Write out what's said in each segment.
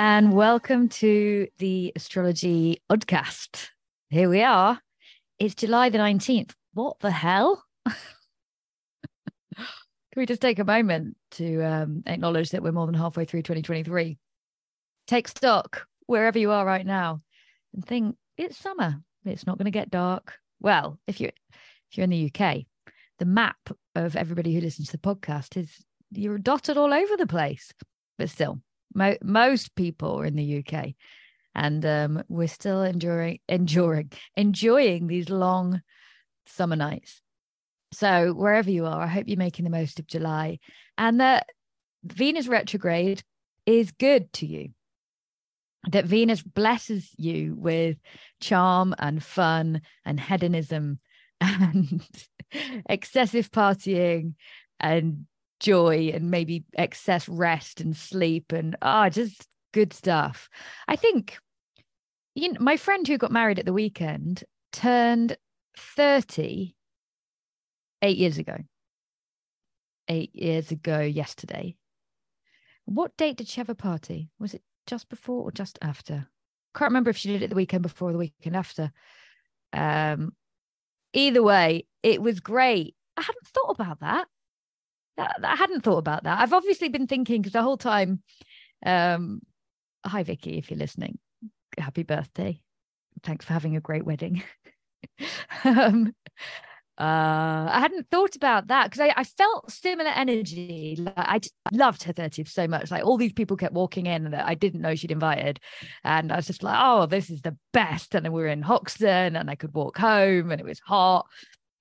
And welcome to the Astrology Podcast. Here we are. It's July the 19th. What the hell? Can we just take a moment to um, acknowledge that we're more than halfway through 2023? Take stock wherever you are right now and think it's summer. It's not going to get dark. Well, if you're if you're in the UK, the map of everybody who listens to the podcast is you're dotted all over the place. But still, Mo- most people in the UK, and um, we're still enduring, enduring, enjoying these long summer nights. So wherever you are, I hope you're making the most of July, and that Venus retrograde is good to you. That Venus blesses you with charm and fun and hedonism and excessive partying and joy and maybe excess rest and sleep and ah oh, just good stuff. I think you know, my friend who got married at the weekend turned 30 eight years ago. Eight years ago yesterday. What date did she have a party? Was it just before or just after? Can't remember if she did it the weekend before or the weekend after. Um either way it was great. I hadn't thought about that I hadn't thought about that. I've obviously been thinking because the whole time. Um, hi, Vicky, if you're listening, happy birthday. Thanks for having a great wedding. um, uh, I hadn't thought about that because I, I, felt similar energy. Like I loved her 30th so much. Like all these people kept walking in that I didn't know she'd invited. And I was just like, oh, this is the best. And then we were in Hoxton and I could walk home and it was hot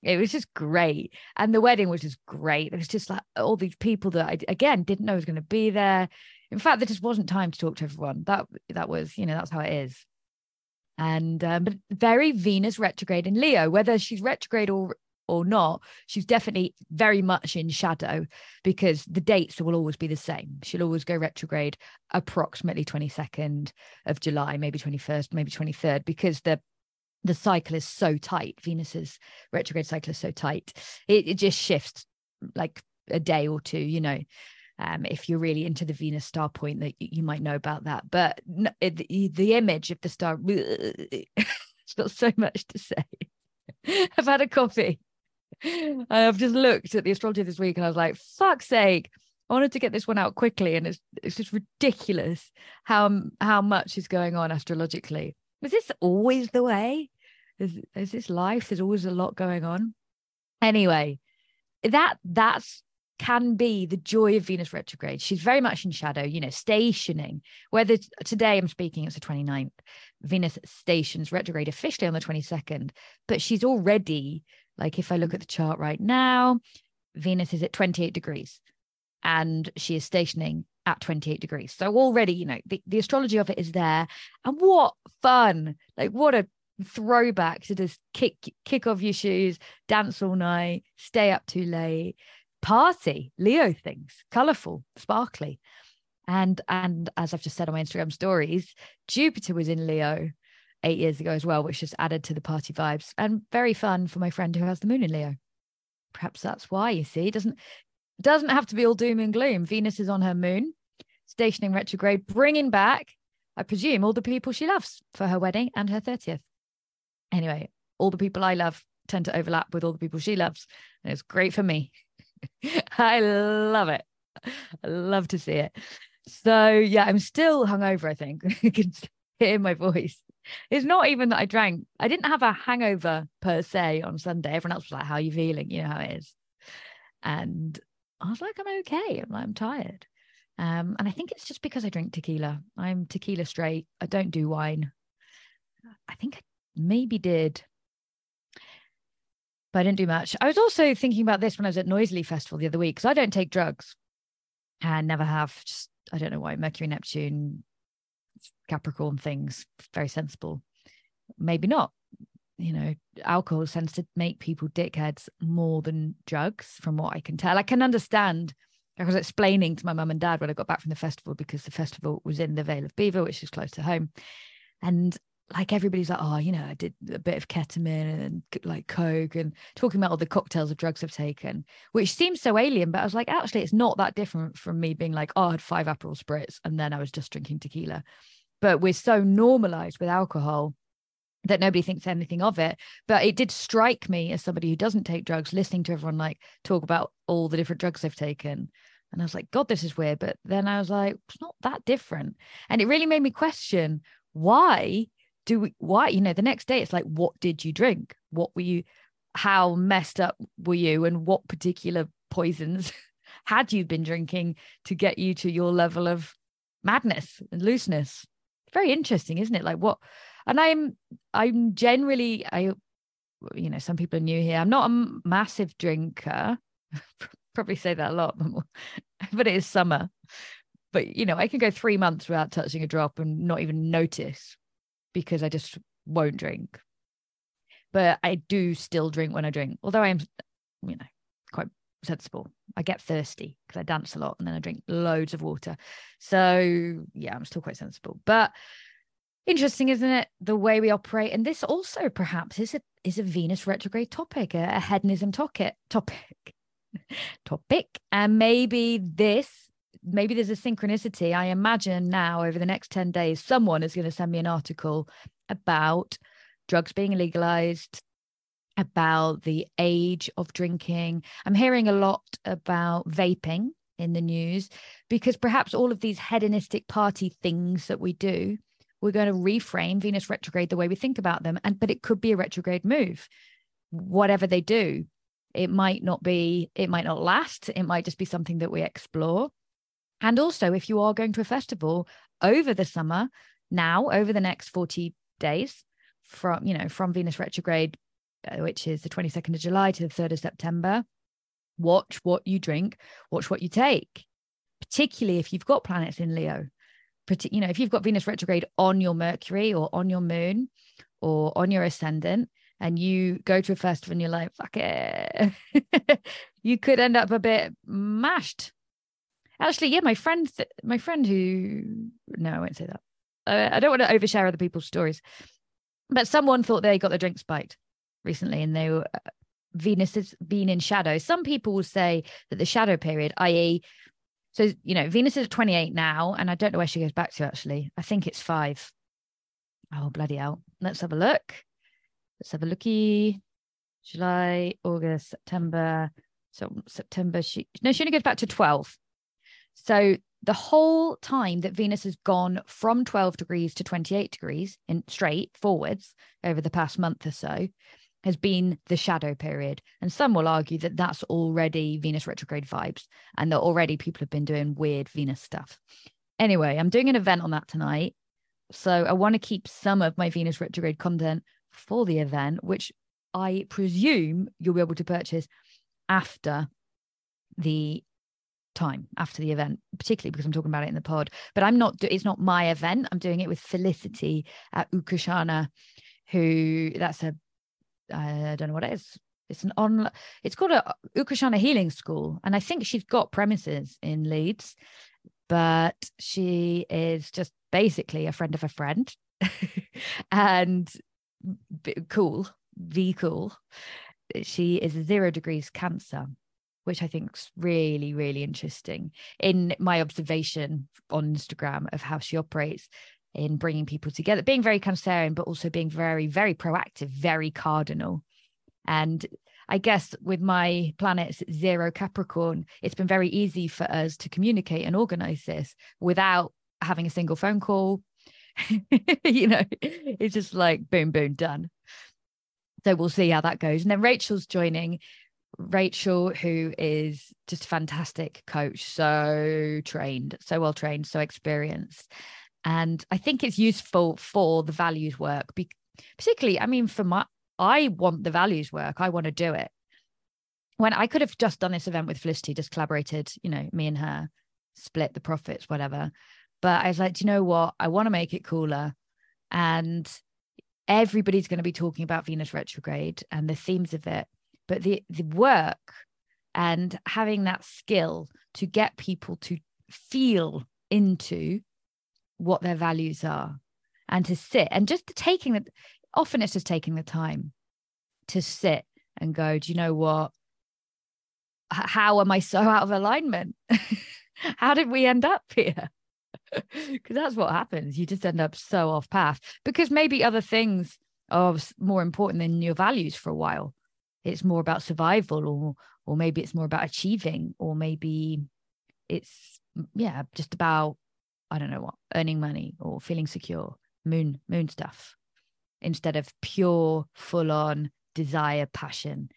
it was just great. And the wedding was just great. It was just like all these people that i again didn't know was going to be there. In fact there just wasn't time to talk to everyone. That that was you know that's how it is. And um, but very venus retrograde in leo. Whether she's retrograde or or not she's definitely very much in shadow because the dates will always be the same. She'll always go retrograde approximately 22nd of july maybe 21st maybe 23rd because the the cycle is so tight. Venus's retrograde cycle is so tight. It, it just shifts like a day or two, you know. Um, if you're really into the Venus star point, that you, might know about that. But the, the image of the star, it's got so much to say. I've had a coffee. I've just looked at the astrology this week and I was like, fuck's sake. I wanted to get this one out quickly, and it's it's just ridiculous how how much is going on astrologically. Was this always the way? Is, is this life? There's always a lot going on. Anyway, that that's can be the joy of Venus retrograde. She's very much in shadow, you know, stationing. Whether today I'm speaking, it's the 29th. Venus stations retrograde officially on the 22nd, but she's already, like, if I look at the chart right now, Venus is at 28 degrees and she is stationing at 28 degrees. So already, you know, the, the astrology of it is there. And what fun! Like, what a throwback to just kick kick off your shoes, dance all night, stay up too late, party, Leo things, colorful, sparkly. And and as I've just said on my Instagram stories, Jupiter was in Leo eight years ago as well, which just added to the party vibes and very fun for my friend who has the moon in Leo. Perhaps that's why you see it doesn't doesn't have to be all doom and gloom. Venus is on her moon, stationing retrograde, bringing back, I presume, all the people she loves for her wedding and her 30th anyway, all the people I love tend to overlap with all the people she loves. And it's great for me. I love it. I love to see it. So yeah, I'm still hungover, I think. you can hear my voice. It's not even that I drank. I didn't have a hangover per se on Sunday. Everyone else was like, How are you feeling? You know how it is. And I was like, I'm okay. I'm like, I'm tired. Um, and I think it's just because I drink tequila. I'm tequila straight. I don't do wine. I think I maybe did but I didn't do much. I was also thinking about this when I was at Noisily Festival the other week because I don't take drugs and never have. Just I don't know why. Mercury, Neptune, Capricorn things very sensible. Maybe not. You know, alcohol tends to make people dickheads more than drugs, from what I can tell. I can understand. I was explaining to my mum and dad when I got back from the festival because the festival was in the Vale of Belvoir, which is close to home. And like everybody's like, oh, you know, I did a bit of ketamine and like coke and talking about all the cocktails of drugs I've taken, which seems so alien. But I was like, actually, it's not that different from me being like, oh, I had five Aperol spritz and then I was just drinking tequila. But we're so normalized with alcohol that nobody thinks anything of it. But it did strike me as somebody who doesn't take drugs, listening to everyone like talk about all the different drugs they've taken. And I was like, God, this is weird. But then I was like, it's not that different. And it really made me question why do we why you know the next day it's like what did you drink? What were you how messed up were you? And what particular poisons had you been drinking to get you to your level of madness and looseness? Very interesting isn't it? Like what and i'm i'm generally i you know some people are new here. I'm not a massive drinker probably say that a lot but it is summer but you know i can go three months without touching a drop and not even notice because I just won't drink. But I do still drink when I drink, although I am, you know, quite sensible. I get thirsty because I dance a lot and then I drink loads of water. So yeah, I'm still quite sensible. But interesting, isn't it? The way we operate. And this also perhaps is a is a Venus retrograde topic, a, a hedonism topic topic. Topic. And maybe this maybe there's a synchronicity. I imagine now over the next 10 days, someone is going to send me an article about drugs being legalized, about the age of drinking. I'm hearing a lot about vaping in the news because perhaps all of these hedonistic party things that we do, we're going to reframe Venus retrograde the way we think about them. And but it could be a retrograde move, whatever they do. It might not be, it might not last. It might just be something that we explore. And also, if you are going to a festival over the summer, now over the next 40 days from, you know, from Venus retrograde, uh, which is the 22nd of July to the 3rd of September, watch what you drink, watch what you take, particularly if you've got planets in Leo. You know, if you've got Venus retrograde on your Mercury or on your moon or on your ascendant, and you go to a festival and you're like, fuck it, you could end up a bit mashed Actually, yeah, my friend, my friend who, no, I won't say that. Uh, I don't want to overshare other people's stories, but someone thought they got their drink spiked recently, and they were uh, Venus has been in shadow. Some people will say that the shadow period, i.e., so you know, Venus is 28 now, and I don't know where she goes back to actually. I think it's five. Oh bloody hell! Let's have a look. Let's have a looky. July, August, September. So September, she no, she only goes back to 12. So the whole time that Venus has gone from 12 degrees to 28 degrees in straight forwards over the past month or so has been the shadow period. And some will argue that that's already Venus retrograde vibes and that already people have been doing weird Venus stuff. Anyway, I'm doing an event on that tonight. So I want to keep some of my Venus retrograde content for the event, which I presume you'll be able to purchase after the time after the event, particularly because I'm talking about it in the pod. But I'm not, it's not my event. I'm doing it with Felicity at Ukashana, who that's a, uh, I don't know what it is. It's an on, it's called a Ukashana Healing School. And I think she's got premises in Leeds, but she is just basically a friend of a friend and cool, the cool. She is zero degrees Cancer which I think is really, really interesting in my observation on Instagram of how she operates in bringing people together, being very Cancerian, but also being very, very proactive, very cardinal. And I guess with my planets zero Capricorn, it's been very easy for us to communicate and organize this without having a single phone call. you know, it's just like boom, boom, done. So we'll see how that goes. And then Rachel's joining, Rachel, who is just a fantastic coach, so trained, so well trained, so experienced. And I think it's useful for the values work, be- particularly, I mean, for my, I want the values work, I want to do it. When I could have just done this event with Felicity, just collaborated, you know, me and her, split the profits, whatever. But I was like, do you know what? I want to make it cooler. And everybody's going to be talking about Venus retrograde and the themes of it but the the work and having that skill to get people to feel into what their values are and to sit and just taking the often it's just taking the time to sit and go, do you know what? How am I so out of alignment? How did we end up here? Because that's what happens. You just end up so off path because maybe other things are more important than your values for a while. It's more about survival, or or maybe it's more about achieving, or maybe it's yeah, just about I don't know what earning money or feeling secure, moon moon stuff, instead of pure full on desire, passion,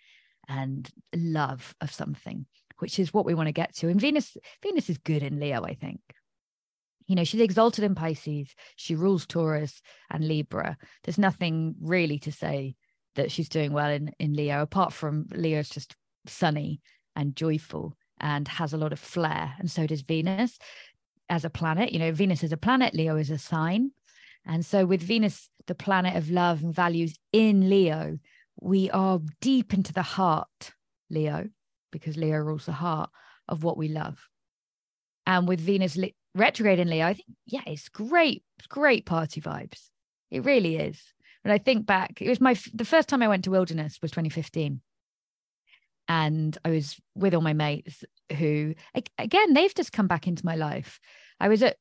and love of something, which is what we want to get to. And Venus, Venus is good in Leo, I think. You know, she's exalted in Pisces. She rules Taurus and Libra. There's nothing really to say that she's doing well in, in Leo, apart from Leo's just sunny and joyful and has a lot of flair. And so does Venus as a planet. You know, Venus is a planet, Leo is a sign. And so with Venus, the planet of love and values in Leo, we are deep into the heart, Leo, because Leo rules the heart of what we love. And with Venus retrograde in Leo, I think, yeah, it's great. Great party vibes. It really is. When I think back, it was my the first time I went to Wilderness was 2015. And I was with all my mates who, again, they've just come back into my life. I was at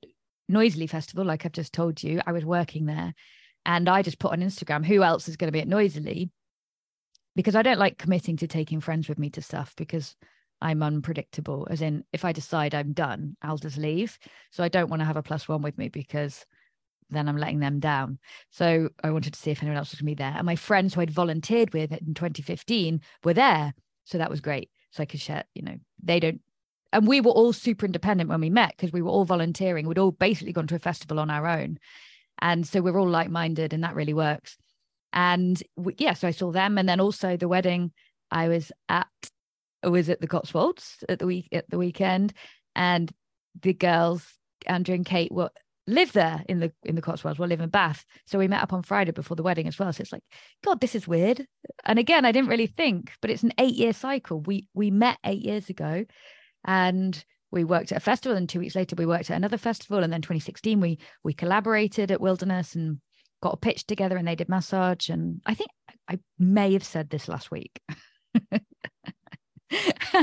Noisily Festival, like I've just told you. I was working there. And I just put on Instagram, who else is going to be at Noisily? because I don't like committing to taking friends with me to stuff because I'm unpredictable. As in, if I decide I'm done, I'll just leave. So I don't want to have a plus one with me because then I'm letting them down. So I wanted to see if anyone else was going to be there. And my friends who I'd volunteered with in 2015 were there. So that was great. So I could share, you know, they don't. And we were all super independent when we met because we were all volunteering. We'd all basically gone to a festival on our own. And so we're all like minded, and that really works. And we, yeah, so I saw them, and then also the wedding. I was at was at the Cotswolds at the week at the weekend, and the girls Andrew and Kate were live there in the in the Cotswolds. We'll live in Bath, so we met up on Friday before the wedding as well. So it's like, God, this is weird. And again, I didn't really think, but it's an eight year cycle. We we met eight years ago, and we worked at a festival, and two weeks later we worked at another festival, and then 2016 we we collaborated at Wilderness and got a pitch together and they did massage. And I think I may have said this last week.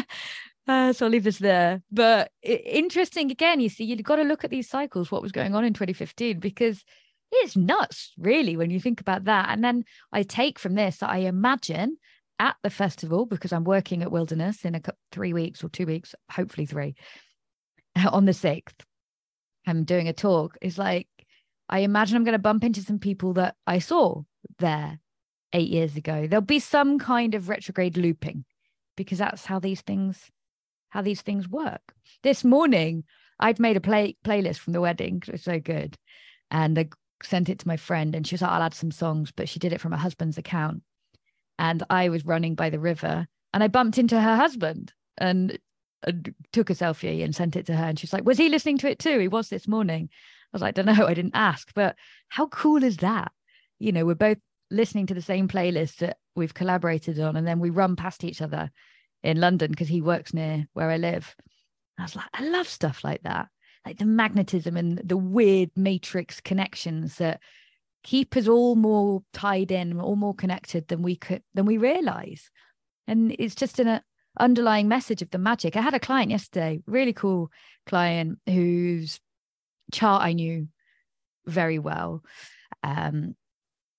uh, so I'll leave this there. But interesting again, you see, you've got to look at these cycles, what was going on in 2015, because it's nuts, really, when you think about that. And then I take from this I imagine at the festival, because I'm working at Wilderness in a three weeks or two weeks, hopefully three, on the 6th, I'm doing a talk, It's like I imagine I'm going to bump into some people that I saw there eight years ago. There'll be some kind of retrograde looping because that's how these things how these things work. This morning, I'd made a play playlist from the wedding. It was so good. And I sent it to my friend and she was like, I'll add some songs, but she did it from her husband's account. And I was running by the river and I bumped into her husband and, and took a selfie and sent it to her. And she's like, Was he listening to it too? He was this morning I was like, I don't know, I didn't ask, but how cool is that? You know, we're both listening to the same playlist we've collaborated on, and then we run past each other in London because he works near where I live. I was like, I love stuff like that, like the magnetism and the weird matrix connections that keep us all more tied in, all more connected than we could than we realize. And it's just an underlying message of the magic. I had a client yesterday, really cool client whose chart I knew very well. Um,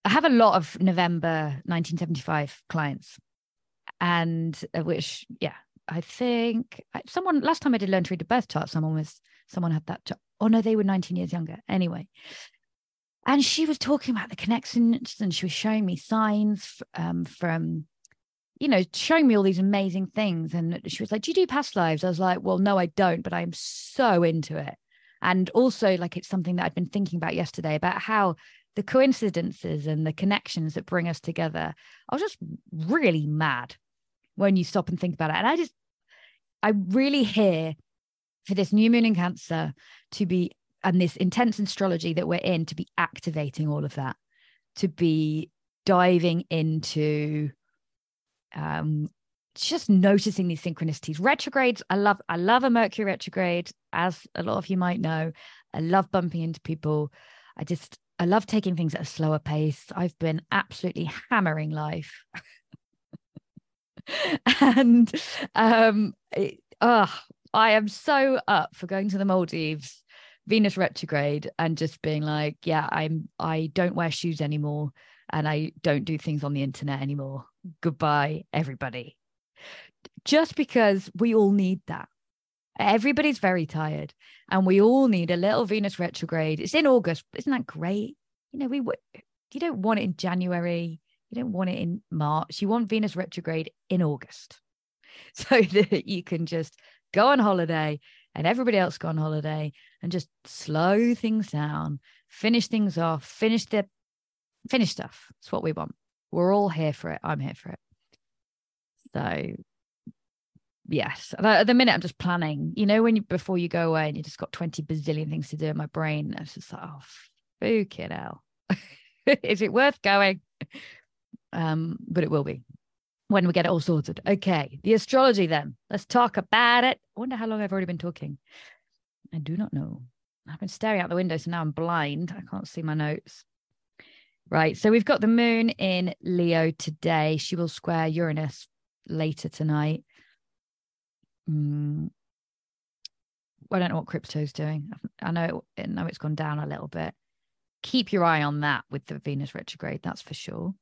I have a lot of November 1975 clients, and uh, which, yeah, I think someone last time I did learn to read a birth chart, someone was someone had that. Chart. Oh no, they were 19 years younger. Anyway, and she was talking about the connections, and she was showing me signs um, from you know, showing me all these amazing things. And she was like, Do you do past lives? I was like, Well, no, I don't, but I'm so into it. And also, like, it's something that I'd been thinking about yesterday about how the coincidences and the connections that bring us together are just really mad when you stop and think about it. And I just, I really hear for this new moon in Cancer to be, and this intense astrology that we're in, to be activating all of that, to be diving into um just noticing these synchronicities. Retrogrades, I love, I love a Mercury retrograde, as a lot of you might know. I love bumping into people. I just, I love taking things at a slower pace. I've been absolutely hammering life. and um it, oh, I am so up for going to the Maldives, Venus retrograde, and just being like, yeah, I'm I don't wear shoes anymore and I don't do things on the internet anymore. Goodbye, everybody. Just because we all need that. Everybody's very tired and we all need a little Venus retrograde. It's in August. Isn't that great? You know, we you don't want it in January. You don't want it in March. You want Venus retrograde in August so that you can just go on holiday and everybody else go on holiday and just slow things down, finish things off, finish the finish stuff. It's what we want. We're all here for it. I'm here for it. So yes. At the minute i'm just planning you know when you before you go away and you just got 20 bazillion things to do in my brain it's just like oh fucking hell is it worth going? Um but it will be when we get it all sorted. Okay the astrology then. Let's talk about it. I wonder how long i've already been talking. I do not know. I've been staring out the window so now i'm blind. I can't see my notes. Right so we've got the moon in leo today. She will square uranus later tonight Mm, I don't know what crypto's doing. I know it, I know it's gone down a little bit. Keep your eye on that with the Venus retrograde, that's for sure.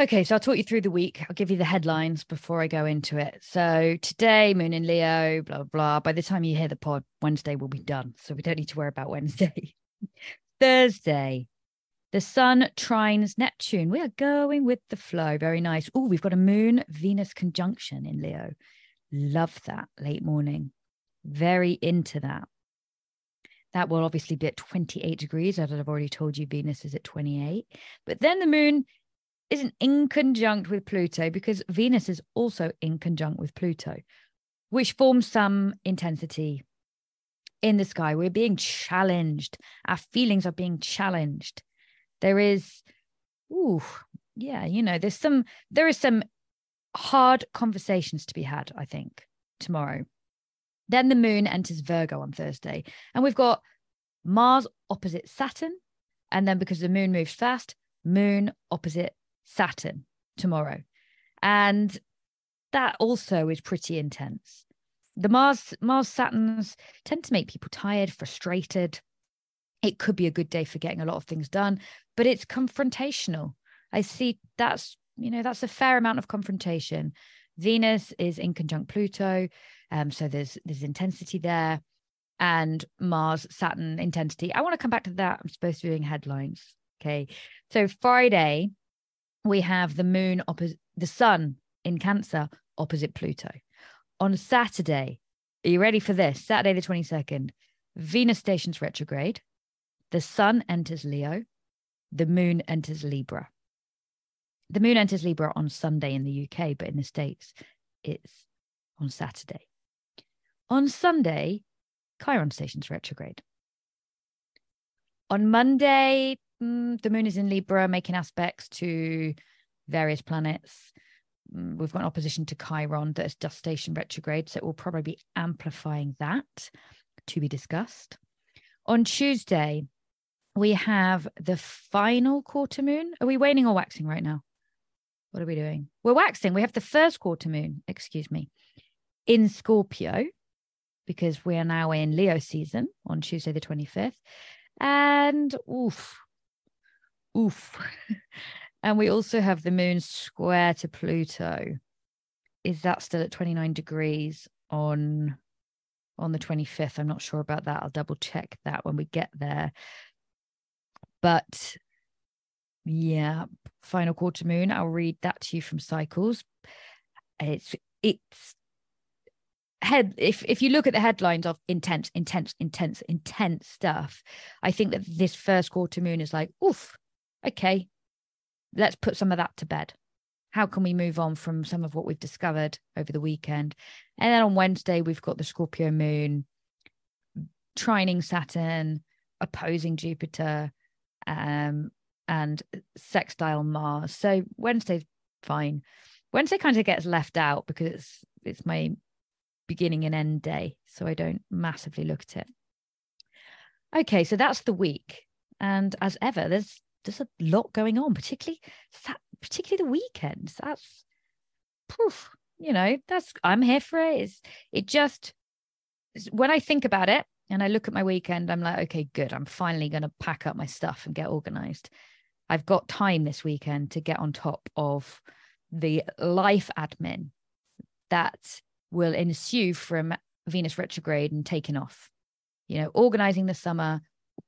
Okay, so I'll talk you through the week. I'll give you the headlines before I go into it. So today, Moon in Leo, blah, blah, blah. By the time you hear the pod, Wednesday will be done. So we don't need to worry about Wednesday. Thursday, the Sun trines Neptune. We are going with the flow. Very nice. Oh, we've got a Moon Venus conjunction in Leo. Love that late morning. Very into that. That will obviously be at 28 degrees. As I've already told you, Venus is at 28. But then the moon isn't in conjunct with Pluto because Venus is also in conjunct with Pluto, which forms some intensity in the sky. We're being challenged. Our feelings are being challenged. There is, ooh, yeah, you know, there's some, there is some hard conversations to be had, I think, tomorrow. Then the moon enters Virgo on Thursday. And we've got Mars opposite Saturn. And then because the moon moves fast, moon opposite Saturn tomorrow. And that also is pretty intense. The Mars Mars Saturns tend to make people tired, frustrated. It could be a good day for getting a lot of things done, but it's confrontational. I see that's you know that's a fair amount of confrontation. Venus is in conjunct pluto um so there's there's intensity there and mars saturn intensity. I want to come back to that. I'm supposed to be doing headlines okay? So friday we have the moon opposite the sun in cancer opposite pluto. On saturday are you ready for this? Saturday the 22nd venus stations retrograde the sun enters leo the moon enters libra the moon enters Libra on Sunday in the UK, but in the States, it's on Saturday. On Sunday, Chiron stations retrograde. On Monday, mm, the moon is in Libra, making aspects to various planets. Mm, we've got an opposition to Chiron that is just station retrograde, so it will probably be amplifying that to be discussed. On Tuesday, we have the final quarter moon. Are we waning or waxing right now? What are we doing? We're waxing. We have the first quarter moon, excuse me, in Scorpio, because we are now in Leo season on Tuesday, the 25th. And oof, oof. and we also have the moon square to Pluto. Is that still at 29 degrees on on the 25th? I'm not sure about that. I'll double check that when we get there. But yeah, final quarter moon. I'll read that to you from Cycles. It's it's head if if you look at the headlines of intense, intense, intense, intense stuff, I think that this first quarter moon is like, oof, okay, let's put some of that to bed. How can we move on from some of what we've discovered over the weekend? And then on Wednesday, we've got the Scorpio moon trining Saturn, opposing Jupiter, um, and sextile Mars. So Wednesday's fine. Wednesday kind of gets left out because it's it's my beginning and end day, so I don't massively look at it. Okay, so that's the week. And as ever, there's there's a lot going on, particularly particularly the weekends. That's poof, you know, that's I'm here for it. It's, it just when I think about it and I look at my weekend, I'm like, okay, good. I'm finally going to pack up my stuff and get organized. I've got time this weekend to get on top of the life admin that will ensue from Venus retrograde and taking off. You know, organizing the summer,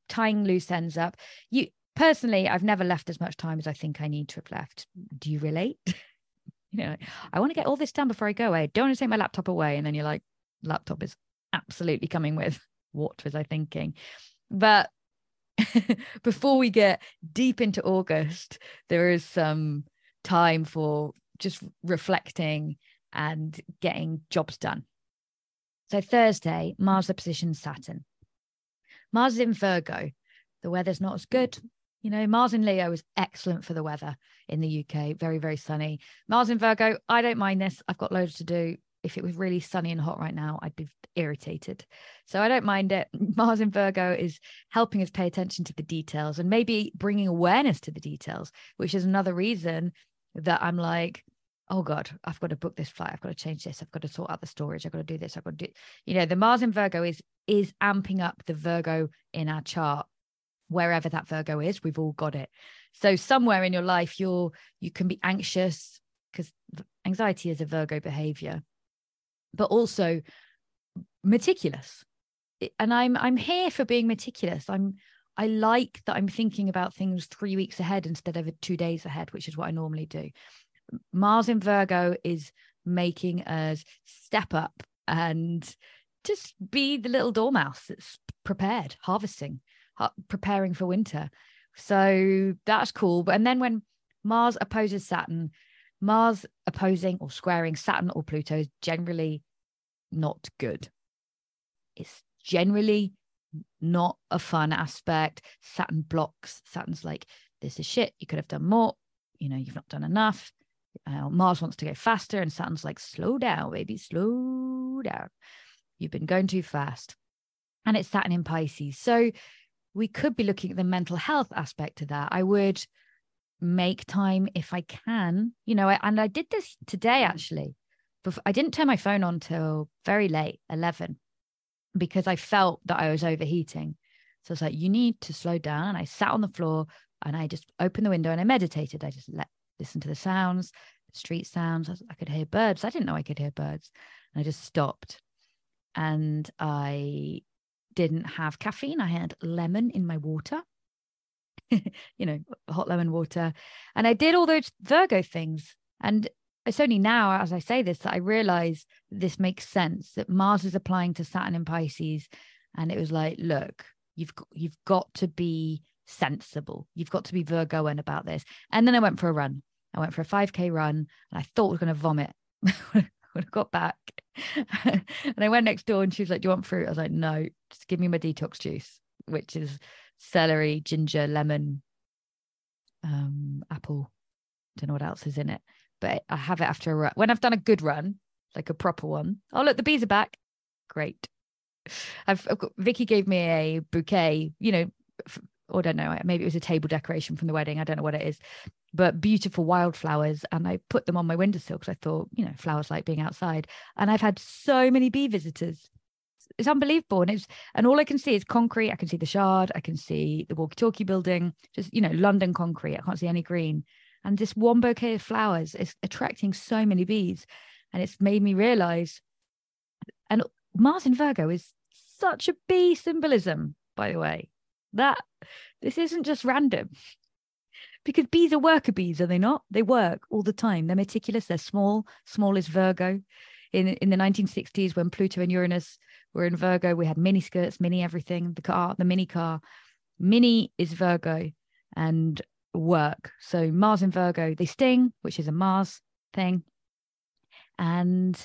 tying loose ends up. You personally, I've never left as much time as I think I need to have left. Do you relate? you know, I want to get all this done before I go away. Don't want to take my laptop away. And then you're like, laptop is absolutely coming with. What was I thinking? But before we get deep into August, there is some time for just reflecting and getting jobs done. So Thursday, Mars opposition Saturn. Mars is in Virgo. The weather's not as good. You know, Mars in Leo is excellent for the weather in the UK. Very, very sunny. Mars in Virgo, I don't mind this. I've got loads to do. If it was really sunny and hot right now, I'd be irritated. So I don't mind it. Mars in Virgo is helping us pay attention to the details and maybe bringing awareness to the details, which is another reason that I'm like, oh God, I've got to book this flight. I've got to change this. I've got to sort out the storage. I've got to do this. I've got to do, you know, the Mars in Virgo is is amping up the Virgo in our chart wherever that Virgo is, we've all got it. So somewhere in your life, you're you can be anxious because anxiety is a Virgo behavior, but also meticulous. And I'm I'm here for being meticulous. I'm I like that I'm thinking about things three weeks ahead instead of two days ahead, which is what I normally do. Mars in Virgo is making us step up and just be the little dormouse that's prepared, harvesting preparing for winter. So that's cool. And then when Mars opposes Saturn, Mars opposing or squaring Saturn or Pluto is generally not good. It's generally not a fun aspect. Saturn blocks. Saturn's like, this is shit. You could have done more. You know, you've not done enough. Uh, Mars wants to go faster, and Saturn's like, slow down, baby, slow down. You've been going too fast. And it's Saturn in Pisces. So we could be looking at the mental health aspect of that. I would make time if I can, you know, and I did this today mm. actually. I didn't turn my phone on till very late, 11, because I felt that I was overheating. So I was like, you need to slow down. And I sat on the floor and I just opened the window and I meditated. I just let listen to the sounds, the street sounds. I could hear birds. I didn't know I could hear birds. And I just stopped and I didn't have caffeine. I had lemon in my water, you know, hot lemon water. And I did all those Virgo things. And it's only now, as I say this, that I realize this makes sense that Mars is applying to Saturn in Pisces. And it was like, look, you've you've got to be sensible. You've got to be Virgo Virgoan about this. And then I went for a run. I went for a 5K run and I thought I was going to vomit when I got back. and I went next door and she was like, Do you want fruit? I was like, No, just give me my detox juice, which is celery, ginger, lemon, um, apple. Don't know what else is in it. But I have it after a run. When I've done a good run, like a proper one. Oh, look, the bees are back. Great. I've, I've got, Vicky gave me a bouquet, you know, or I don't know, maybe it was a table decoration from the wedding. I don't know what it is, but beautiful wildflowers. And I put them on my windowsill because I thought, you know, flowers like being outside. And I've had so many bee visitors. It's unbelievable. And it's and all I can see is concrete. I can see the shard, I can see the walkie-talkie building, just you know, London concrete. I can't see any green. And this one bouquet of flowers is attracting so many bees. And it's made me realize and Mars in Virgo is such a bee symbolism, by the way. That this isn't just random because bees are worker bees, are they not? They work all the time. They're meticulous. They're small. Small is Virgo. In in the 1960s, when Pluto and Uranus were in Virgo, we had mini skirts, mini everything. The car, the mini car, mini is Virgo and work. So Mars in Virgo, they sting, which is a Mars thing. And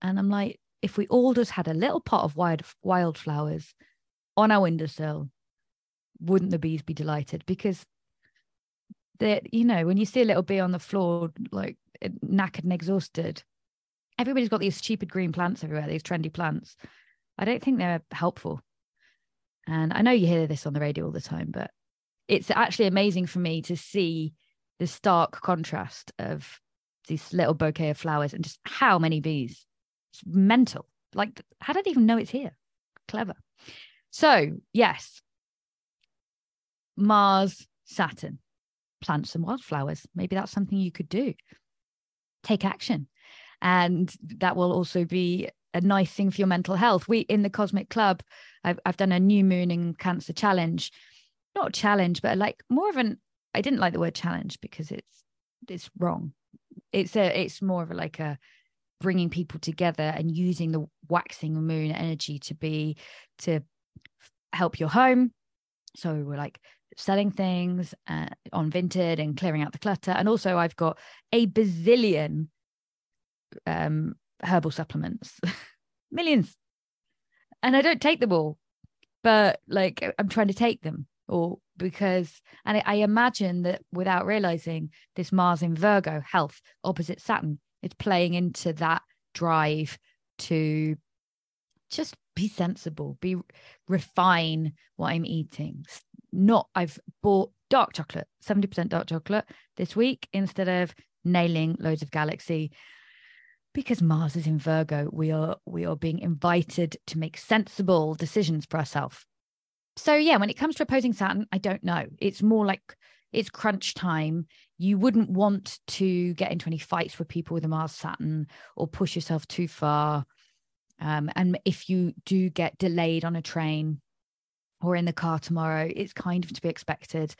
and I'm like, if we all just had a little pot of wild wildflowers on our windowsill, wouldn't the bees be delighted? Because that you know when you see a little bee on the floor like knackered and exhausted everybody's got these stupid green plants everywhere these trendy plants i don't think they're helpful and i know you hear this on the radio all the time but it's actually amazing for me to see the stark contrast of this little bouquet of flowers and just how many bees. It's mental. Like, how did I even know it's here? Clever. So, yes, Mars, Saturn, plant some wildflowers. Maybe that's something you could do. Take action. And that will also be a nice thing for your mental health. We in the Cosmic Club, I've I've done a new moon in cancer challenge. Not challenge, but like more of an I didn't like the word challenge because it's it's wrong. It's a it's more of a like a bringing people together and using the waxing moon energy to be to help your home. So we're like selling things uh, on Vinted and clearing out the clutter. And also, I've got a bazillion um, herbal supplements, millions. And I don't take them all, but like I'm trying to take them or because, and I, I imagine that without realizing this Mars in Virgo, health opposite Saturn, it's playing into that drive to just be sensible, be refine what I'm eating. Not, I've bought dark chocolate, 70% dark chocolate this week instead of nailing loads of galaxy because Mars is in Virgo, we are we are being invited to make sensible decisions for ourselves. So yeah, when it comes to opposing Saturn, I don't know. It's more like it's crunch time. You wouldn't want to get into any fights with people with a Mars Saturn or push yourself too far. Um, and if you do get delayed on a train or in the car tomorrow, it's kind of to be expected.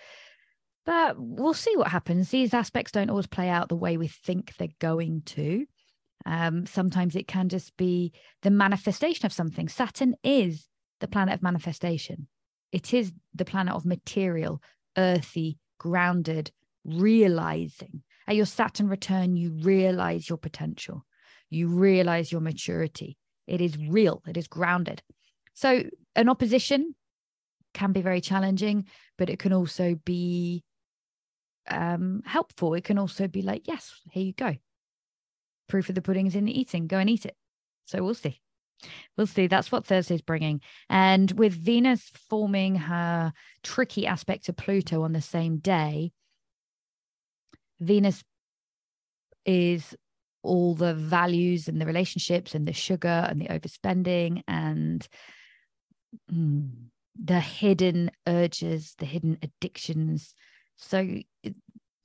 But we'll see what happens. These aspects don't always play out the way we think they're going to. Um, sometimes it can just be the manifestation of something. Saturn is the planet of manifestation, it is the planet of material, earthy, grounded, realizing. At your Saturn return, you realize your potential, you realize your maturity. It is real, it is grounded. So, an opposition can be very challenging, but it can also be um, helpful. It can also be like, yes, here you go proof of the pudding is in the eating. Go and eat it. So we'll see. We'll see. That's what Thursday's bringing. And with Venus forming her tricky aspect to Pluto on the same day, Venus is all the values and the relationships and the sugar and the overspending and mm, the hidden urges, the hidden addictions. So,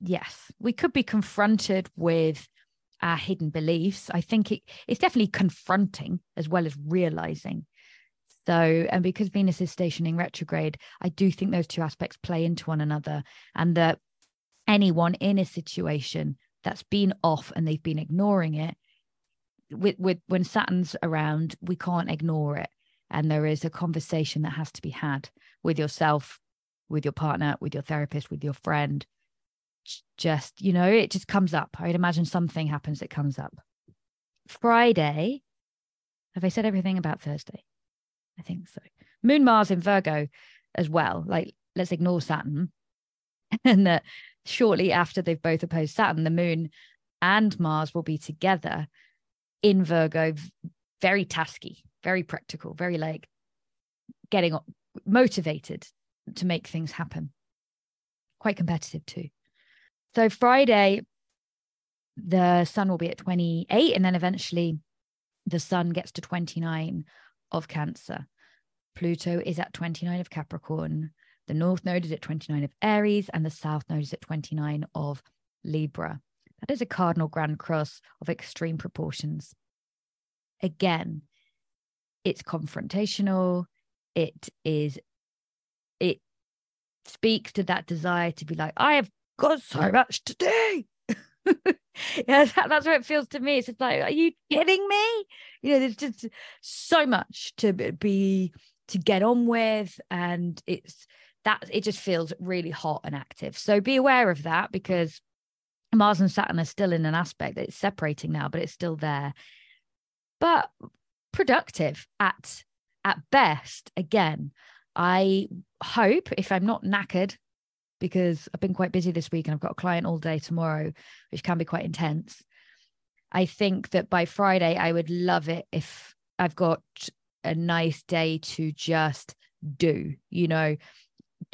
yes, we could be confronted with our hidden beliefs. I think it, it's definitely confronting as well as realizing. So, and because Venus is stationing retrograde, I do think those two aspects play into one another, and that anyone in a situation that's been off and they've been ignoring it, with with when Saturn's around, we can't ignore it, and there is a conversation that has to be had with yourself, with your partner, with your therapist, with your friend, just, you know, it just comes up. I'd imagine something happens that comes up. Friday, have I said everything about Thursday? I think so. Moon Mars in Virgo as well. Like, let's ignore Saturn. and that shortly after they've both opposed Saturn, the moon and Mars will be together in Virgo, very tasky, very practical, very like getting motivated to make things happen. Quite competitive too. So Friday, the sun will be at 28, and then eventually the sun gets to 29 of Cancer. Pluto is at 29 of Capricorn. The North Node is at 29 of Aries, and the South Node is at 29 of Libra. That is a cardinal grand cross of extreme proportions. Again, it's confrontational. It is, it speaks to that desire to be like, I have got so much to do. yeah, that, that's what it feels to me. It's just like, are you kidding me? You know, there's just so much to be to get on with, and it's that it just feels really hot and active. So be aware of that because Mars and Saturn are still in an aspect that it's separating now, but it's still there. But productive at at best. Again, I hope if I'm not knackered because I've been quite busy this week and I've got a client all day tomorrow, which can be quite intense. I think that by Friday, I would love it if I've got a nice day to just do, you know,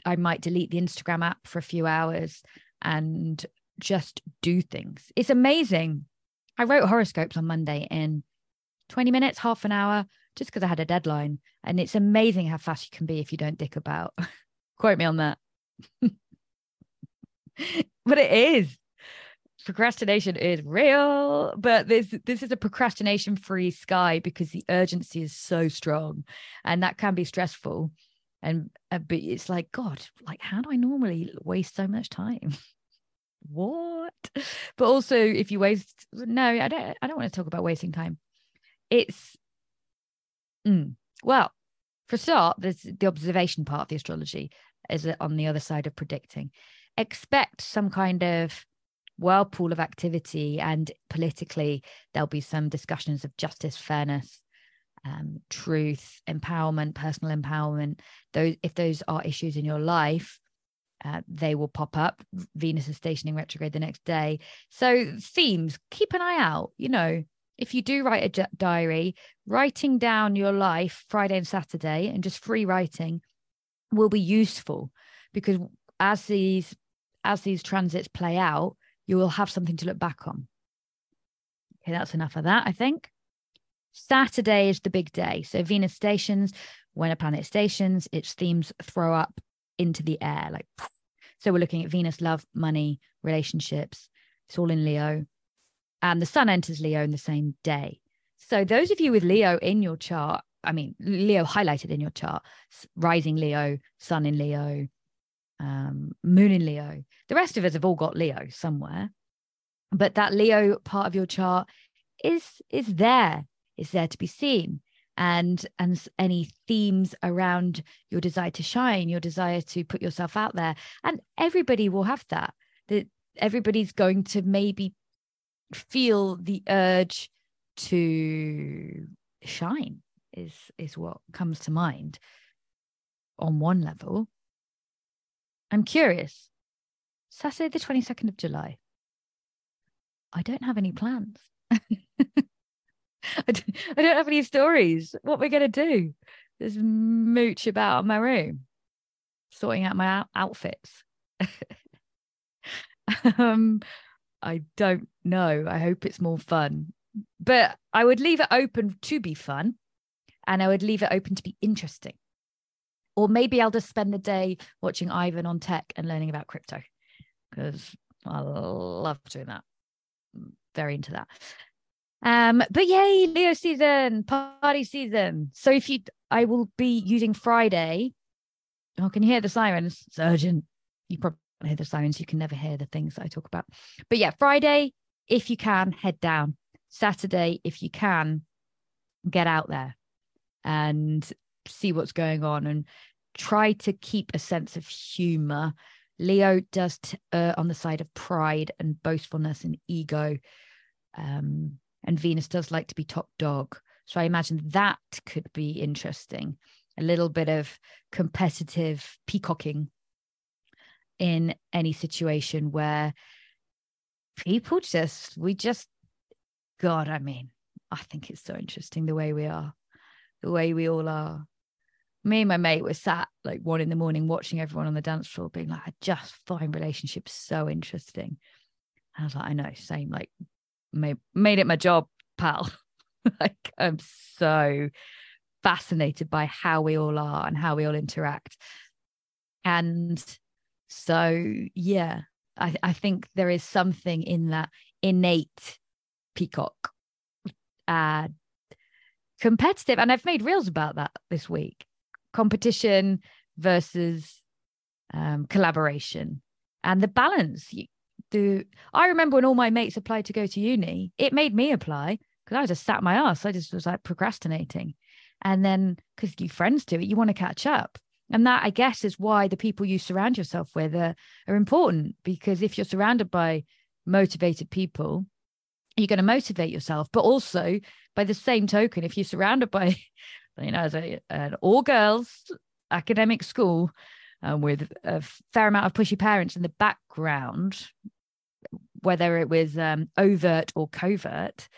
I might delete the Instagram app for a few hours and just do things. It's amazing. I wrote horoscopes on Monday in 20 minutes, half an hour, just because I had a deadline. And it's amazing how fast you can be if you don't dick about. Quote me on that. but it is. Procrastination is real, but this this is a procrastination free sky because the urgency is so strong and that can be stressful. And uh, but it's like, God, like how do I normally waste so much time? what? But also if you waste no, I don't I don't want to talk about wasting time. It's mm, well, for start, there's the observation part of the astrology is on the other side of predicting. Expect some kind of whirlpool of activity, and politically, there'll be some discussions of justice, fairness, um, truth, empowerment, personal empowerment. Those, if those are issues in your life, uh, they will pop up. Venus is stationing retrograde the next day. So, themes, keep an eye out. You know, if you do write a diary, writing down your life Friday and Saturday and just free writing will be useful because as these as these transits play out, you will have something to look back on. Okay, that's enough of that, I think. Saturday is the big day. So Venus stations, when a planet stations, its themes throw up into the air. Like so we're looking at Venus, love, money, relationships. It's all in Leo. And the sun enters Leo in the same day. So those of you with Leo in your chart, I mean, Leo highlighted in your chart, rising Leo, sun in Leo, um, moon in Leo. The rest of us have all got Leo somewhere. But that Leo part of your chart is is there, is there to be seen. And and any themes around your desire to shine, your desire to put yourself out there. And everybody will have that. That everybody's going to maybe feel the urge to shine is is what comes to mind on one level i'm curious. Saturday the 22nd of july. I don't have any plans. I, don't, have any stories. What we're going to do? Just mooch about in my room sorting out my outfits. Um i don't know. I hope it's more fun. But i would leave it open to be fun and I would leave it open to be interesting. Or maybe I'll just spend the day watching Ivan on tech and learning about crypto because I love doing that. very into that. Um, but yay, Leo season, party season. So if you, I will be using Friday. Oh, can you hear the sirens? It's urgent. You probably hear the sirens. You can never hear the things that I talk about. But yeah, Friday, if you can, head down. Saturday, if you can, get out there and see what's going on and try to keep a sense of humor. Leo does t- uh, on the side of pride and boastfulness and ego. Um, and Venus does like to be top dog. So I imagine that could be interesting. A little bit of competitive peacocking in any situation where people just, we just, God, I mean, I think it's so interesting the way we are the way we all are. Me and my mate were sat like one in the morning watching everyone on the dance floor, being like, I just find relationships so interesting. And I was like, I know, same, like made, made it my job, pal. like I'm so fascinated by how we all are and how we all interact. And so, yeah, I, I think there is something in that innate peacock uh, competitive. And I've made reels about that this week competition versus um, collaboration and the balance. The I remember when all my mates applied to go to uni, it made me apply because I just sat my ass. I just was like procrastinating. And then because you friends do it, you want to catch up. And that, I guess, is why the people you surround yourself with are, are important. Because if you're surrounded by motivated people, you're going to motivate yourself. But also, by the same token, if you're surrounded by, you know, as a, an all girls academic school um, with a fair amount of pushy parents in the background, whether it was um, overt or covert,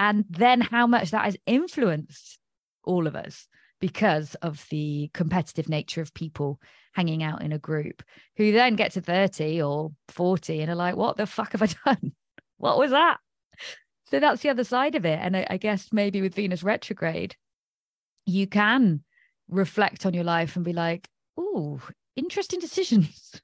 and then how much that has influenced all of us because of the competitive nature of people hanging out in a group who then get to 30 or 40 and are like, what the fuck have I done? what was that? So that's the other side of it. And I, I guess maybe with Venus retrograde, you can reflect on your life and be like, oh, interesting decisions.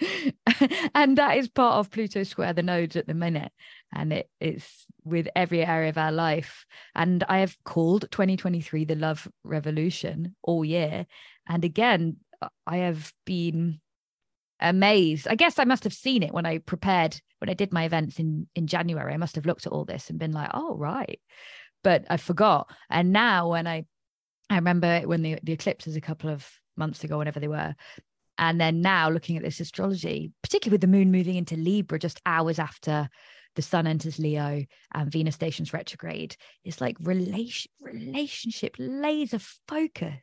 and that is part of Pluto square the nodes at the minute. And it, it's with every area of our life. And I have called 2023 the love revolution all year. And again, I have been amazed. I guess I must have seen it when I prepared, when I did my events in, in January. I must have looked at all this and been like, oh, right. But I forgot. And now when I, I remember when the, the eclipses a couple of months ago, whenever they were, and then now looking at this astrology, particularly with the moon moving into Libra just hours after the sun enters Leo and Venus stations retrograde, it's like relation relationship laser focus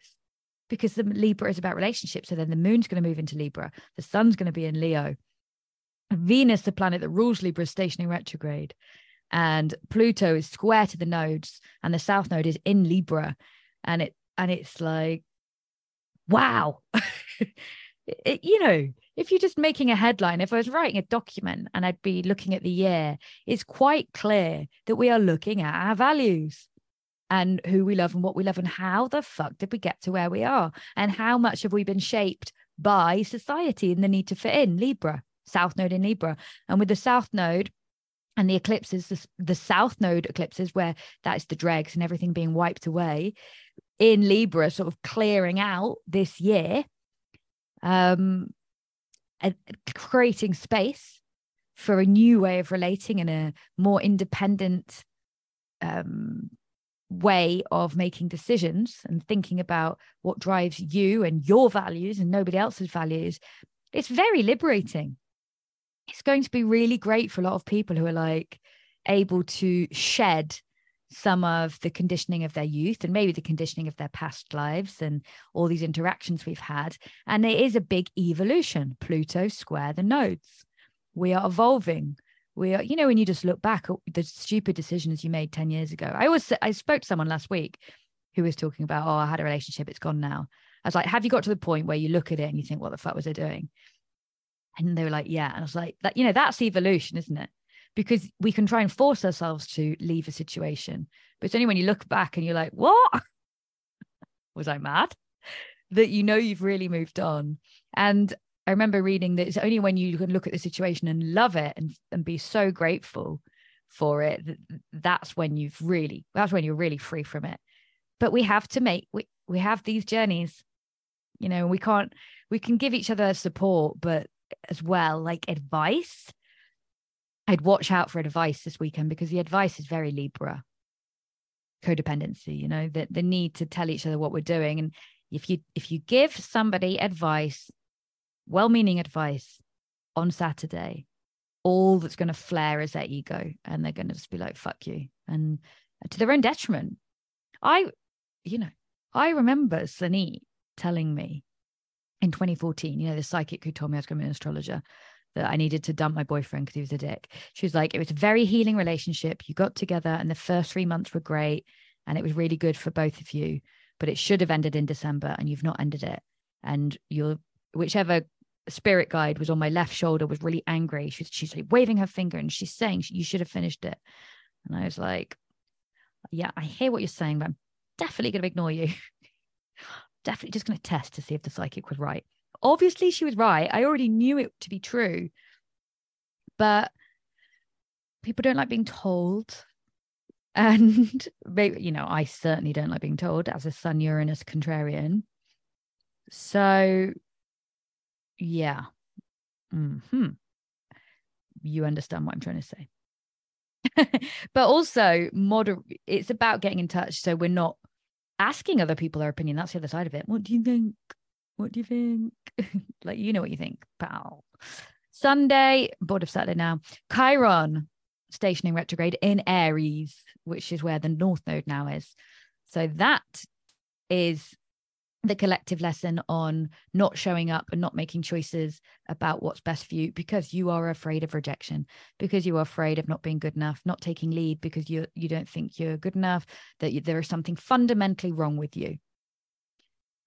because the Libra is about relationships. So then the moon's going to move into Libra, the sun's going to be in Leo. Venus, the planet that rules Libra, is stationing retrograde. And Pluto is square to the nodes, and the south node is in Libra. And it and it's like, wow. it, you know, if you're just making a headline, if I was writing a document and I'd be looking at the year, it's quite clear that we are looking at our values and who we love and what we love and how the fuck did we get to where we are and how much have we been shaped by society and the need to fit in Libra, South Node in Libra. And with the South Node, and the eclipses, the, the South Node eclipses, where that's the dregs and everything being wiped away in Libra, sort of clearing out this year um, creating space for a new way of relating and a more independent um, way of making decisions and thinking about what drives you and your values and nobody else's values, it's very liberating. It's going to be really great for a lot of people who are like able to shed some of the conditioning of their youth and maybe the conditioning of their past lives and all these interactions we've had. And it is a big evolution. Pluto square the nodes. We are evolving. We are, you know, when you just look back at the stupid decisions you made 10 years ago. I was I spoke to someone last week who was talking about, oh, I had a relationship, it's gone now. I was like, have you got to the point where you look at it and you think, what the fuck was I doing? And they were like, yeah. And I was like, that, you know, that's evolution, isn't it? because we can try and force ourselves to leave a situation. But it's only when you look back and you're like, what? Was I mad? That you know you've really moved on. And I remember reading that it's only when you can look at the situation and love it and, and be so grateful for it that that's when you've really that's when you're really free from it. But we have to make we, we have these journeys, you know, we can't we can give each other support, but as well, like advice I'd watch out for advice this weekend because the advice is very Libra codependency, you know, that the need to tell each other what we're doing. And if you if you give somebody advice, well-meaning advice on Saturday, all that's going to flare is their ego and they're going to just be like, fuck you. And to their own detriment. I, you know, I remember Sunny telling me in 2014, you know, the psychic who told me I was going to be an astrologer, that I needed to dump my boyfriend because he was a dick. She was like, it was a very healing relationship. You got together, and the first three months were great, and it was really good for both of you. But it should have ended in December, and you've not ended it. And you're whichever spirit guide was on my left shoulder was really angry. She's she's like waving her finger and she's saying you should have finished it. And I was like, yeah, I hear what you're saying, but I'm definitely going to ignore you. definitely just going to test to see if the psychic was right. Obviously, she was right. I already knew it to be true. But people don't like being told. And maybe, you know, I certainly don't like being told as a Sun Uranus contrarian. So, yeah. Hmm. You understand what I'm trying to say. but also, moder- it's about getting in touch. So we're not asking other people their opinion. That's the other side of it. What do you think? What do you think? like, you know what you think, pal. Sunday, bored of Saturday now. Chiron stationing retrograde in Aries, which is where the North Node now is. So that is the collective lesson on not showing up and not making choices about what's best for you because you are afraid of rejection because you are afraid of not being good enough not taking lead because you you don't think you're good enough that you, there is something fundamentally wrong with you.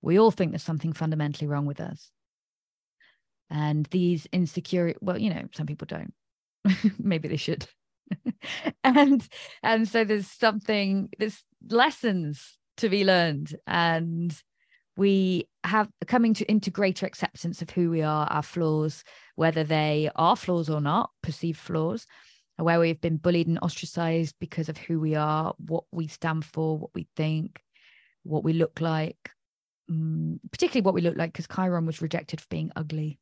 We all think there's something fundamentally wrong with us. And these insecure well you know some people don't. Maybe they should. And and so there's something there's lessons to be learned. And we have coming to into greater acceptance of who we are our flaws whether they are flaws or not perceived flaws where we've been bullied and ostracized because of who we are what we stand for what we think what we look like um, particularly what we look like because chiron was rejected for being ugly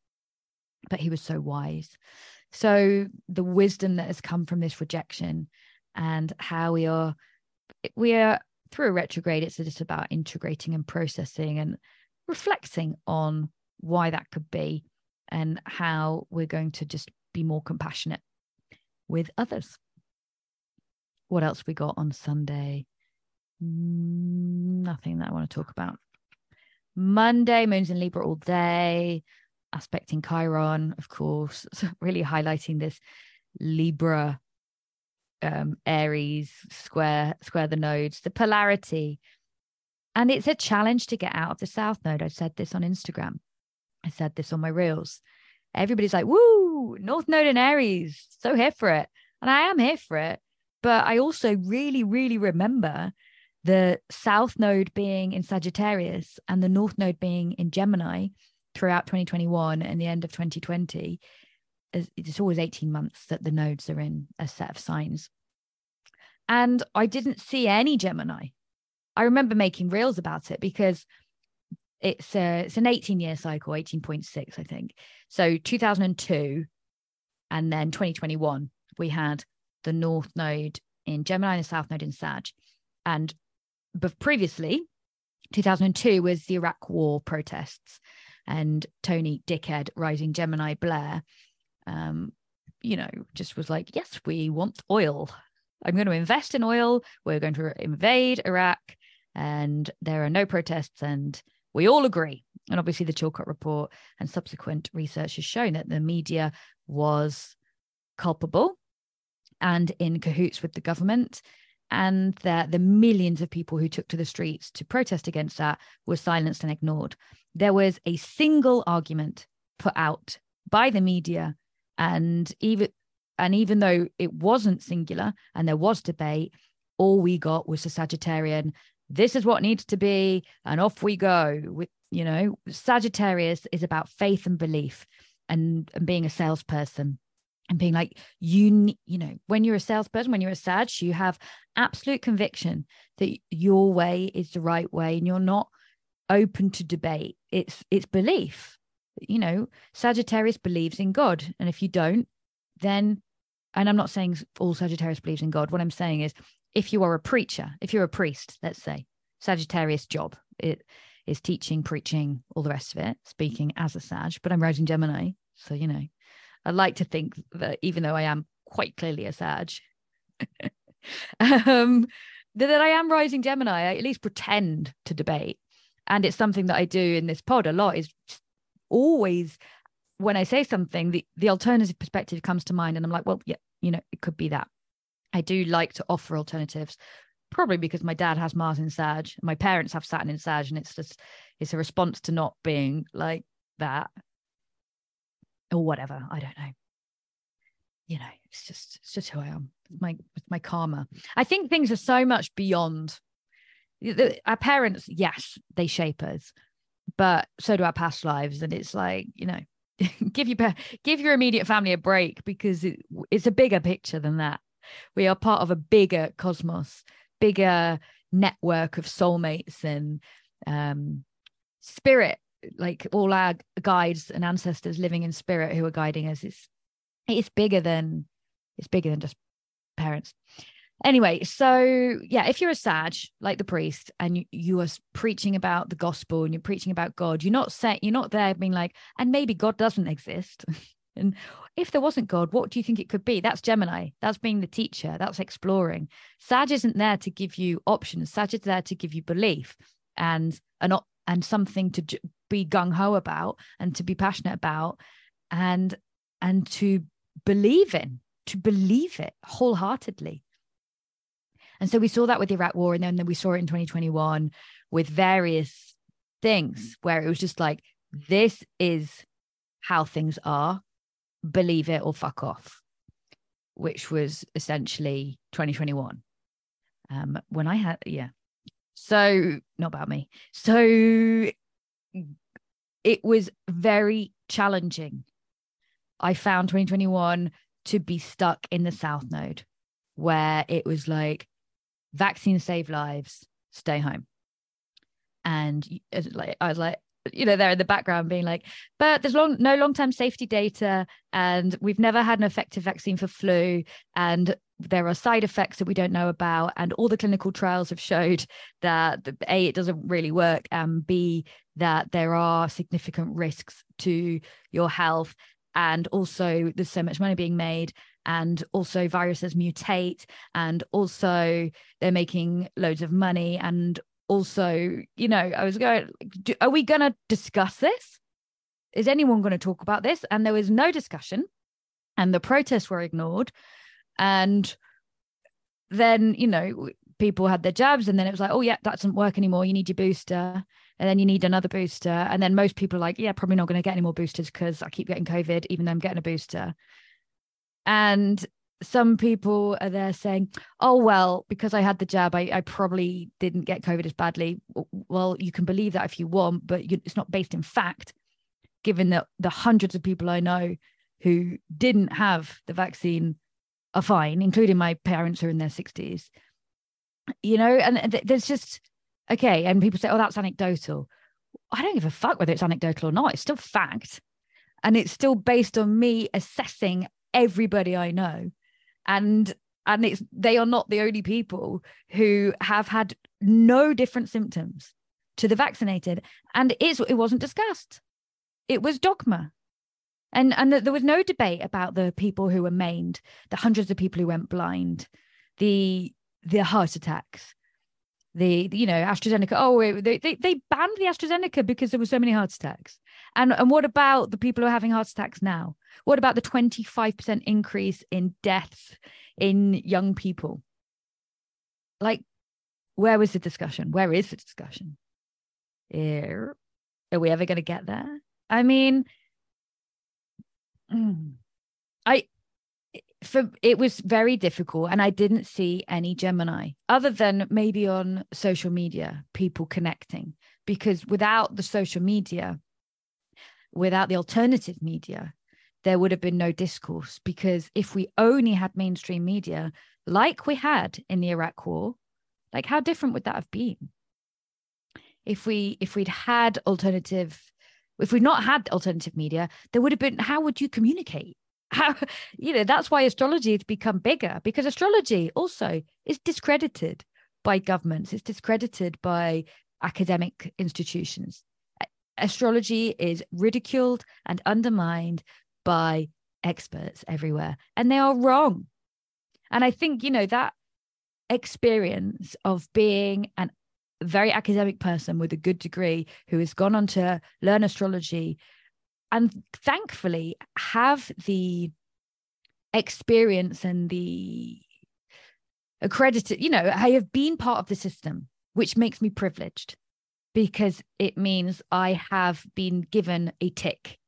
but he was so wise. So the wisdom that has come from this rejection and how we are we are through a retrograde it's just about integrating and processing and reflecting on why that could be and how we're going to just be more compassionate with others. What else we got on sunday? Mm, nothing that i want to talk about. Monday moons in libra all day aspecting chiron of course really highlighting this libra um, Aries, square, square the nodes, the polarity. And it's a challenge to get out of the South Node. I said this on Instagram. I said this on my reels. Everybody's like, woo, North Node and Aries, so here for it. And I am here for it. But I also really, really remember the South Node being in Sagittarius and the North Node being in Gemini throughout 2021 and the end of 2020 it's always 18 months that the nodes are in a set of signs. And I didn't see any Gemini. I remember making reels about it because it's a, it's an 18 year cycle, 18.6, I think. So 2002 and then 2021, we had the North Node in Gemini and the South Node in Sag. And but previously, 2002 was the Iraq War protests and Tony Dickhead rising Gemini Blair um, you know, just was like, yes, we want oil. I'm going to invest in oil. We're going to invade Iraq, and there are no protests, and we all agree. And obviously, the Chilcot report and subsequent research has shown that the media was culpable and in cahoots with the government, and that the millions of people who took to the streets to protest against that were silenced and ignored. There was a single argument put out by the media and even and even though it wasn't singular and there was debate all we got was a sagittarian this is what needs to be and off we go. With you know sagittarius is about faith and belief and and being a salesperson and being like you you know when you're a salesperson when you're a sag you have absolute conviction that your way is the right way and you're not open to debate. It's it's belief you know, Sagittarius believes in God. And if you don't, then, and I'm not saying all Sagittarius believes in God. What I'm saying is, if you are a preacher, if you're a priest, let's say, Sagittarius job, it is teaching, preaching, all the rest of it, speaking as a Sag, but I'm rising Gemini. So, you know, I like to think that even though I am quite clearly a Sag, um, that I am rising Gemini, I at least pretend to debate. And it's something that I do in this pod a lot is always when I say something, the, the alternative perspective comes to mind. And I'm like, well, yeah, you know, it could be that. I do like to offer alternatives, probably because my dad has Mars in my parents have Saturn in Sag, and it's just it's a response to not being like that or whatever. I don't know. You know, it's just it's just who I am. My it's my karma. I think things are so much beyond our parents. Yes, they shape us, but so do our past lives. And it's like you know give your give your immediate family a break because it, it's a bigger picture than that. We are part of a bigger cosmos bigger network of soulmates and um, spirit like all our guides and ancestors living in spirit who are guiding us. It's it's bigger than it's bigger than just parents Anyway, so yeah, if you're a Sag, like the priest, and you, you are preaching about the gospel and you're preaching about God, you're not set you're not there being like, and maybe God doesn't exist. and if there wasn't God, what do you think it could be? That's Gemini. That's being the teacher. That's exploring. Sag isn't there to give you options. Sag is there to give you belief and an and something to j- be gung ho about and to be passionate about and and to believe in to believe it wholeheartedly and so we saw that with the Iraq war and then we saw it in 2021 with various things where it was just like this is how things are believe it or fuck off which was essentially 2021 um when i had yeah. So not about me. So it was very challenging. I found 2021 to be stuck in the south node where it was like vaccines save lives stay home. And like i was like you know they're in the background being like but there's long no long-term safety data and we've never had an effective vaccine for flu and there are side effects that we don't know about and all the clinical trials have showed that a it doesn't really work and b that there are significant risks to your health and also there's so much money being made and also viruses mutate and also they're making loads of money and also, you know, I was going, are we going to discuss this? Is anyone going to talk about this? And there was no discussion, and the protests were ignored. And then, you know, people had their jabs, and then it was like, oh, yeah, that doesn't work anymore. You need your booster. And then you need another booster. And then most people are like, yeah, probably not going to get any more boosters because I keep getting COVID, even though I'm getting a booster. And some people are there saying, oh, well, because I had the jab, I, I probably didn't get COVID as badly. Well, you can believe that if you want, but you, it's not based in fact, given that the hundreds of people I know who didn't have the vaccine are fine, including my parents who are in their 60s. You know, and th- there's just, okay. And people say, oh, that's anecdotal. I don't give a fuck whether it's anecdotal or not. It's still fact. And it's still based on me assessing everybody I know. And and it's they are not the only people who have had no different symptoms to the vaccinated. And it's it wasn't discussed. It was dogma. And and there was no debate about the people who were maimed the hundreds of people who went blind the the heart attacks the you know AstraZeneca. Oh they, they they banned the AstraZeneca because there were so many heart attacks and and what about the people who are having heart attacks now? What about the 25% increase in deaths in young people? Like where was the discussion? Where is the discussion? Are we ever going to get there? I mean I for it was very difficult and i didn't see any gemini other than maybe on social media people connecting. Because without the social media without the alternative media there would have been no discourse. Because if we only had mainstream media like we had in the iraq war like how different would that have been? If we if we'd had alternative if we'd not had alternative media there would have been how would you communicate? How you know that's why astrology has become bigger because astrology also is discredited by governments. It's discredited by academic institutions astrology is ridiculed and undermined by experts everywhere and they are wrong. And i think you know that experience of being an a very academic person with a good degree who has gone on to learn astrology and thankfully have the experience and the accredited you know i have been part of the system which makes me privileged because it means i have been given a tick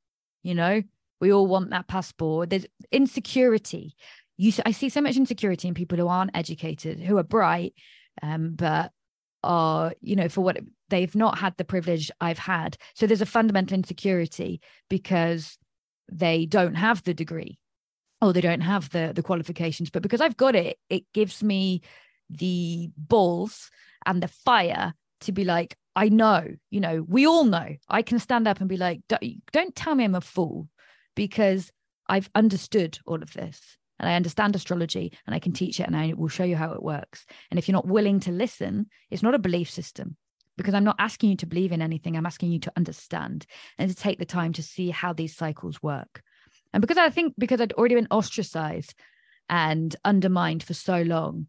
you know we all want that passport there's insecurity you i see so much insecurity in people who aren't educated who are bright um, but are you know for what they've not had the privilege I've had. So there's a fundamental insecurity because they don't have the degree or they don't have the the qualifications. But because I've got it, it gives me the balls and the fire to be like, I know, you know, we all know. I can stand up and be like, don't, tell me I'm a fool because I've understood all of this and I understand astrology and I can teach it and I will show you how it works. And if you're not willing to listen, it's not a belief system because I'm not asking you to believe in anything. I'm asking you to understand and to take the time to see how these cycles work. And because I think because I'd already been ostracized and undermined for so long,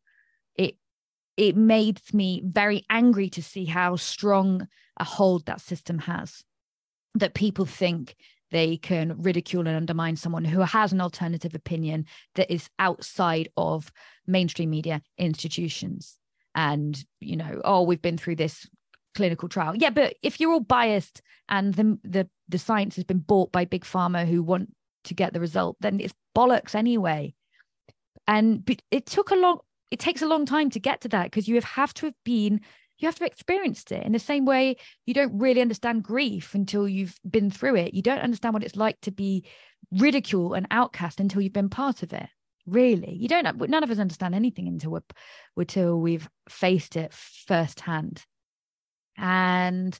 it made me very angry to see how strong a hold that system has. That people think they can ridicule and undermine someone who has an alternative opinion that is outside of mainstream media institutions. And, you know, oh, we've been through this clinical trial. Yeah, but if you're all biased and the the the science has been bought by big pharma who want to get the result, then it's bollocks anyway. And it took a long it takes a long time to get to that because you have, have to have been you have to have experienced it in the same way you don't really understand grief until you've been through it. You don't understand what it's like to be ridiculed and outcast until you've been part of it really. You don't none of us understand anything until we're, until we've faced it firsthand. And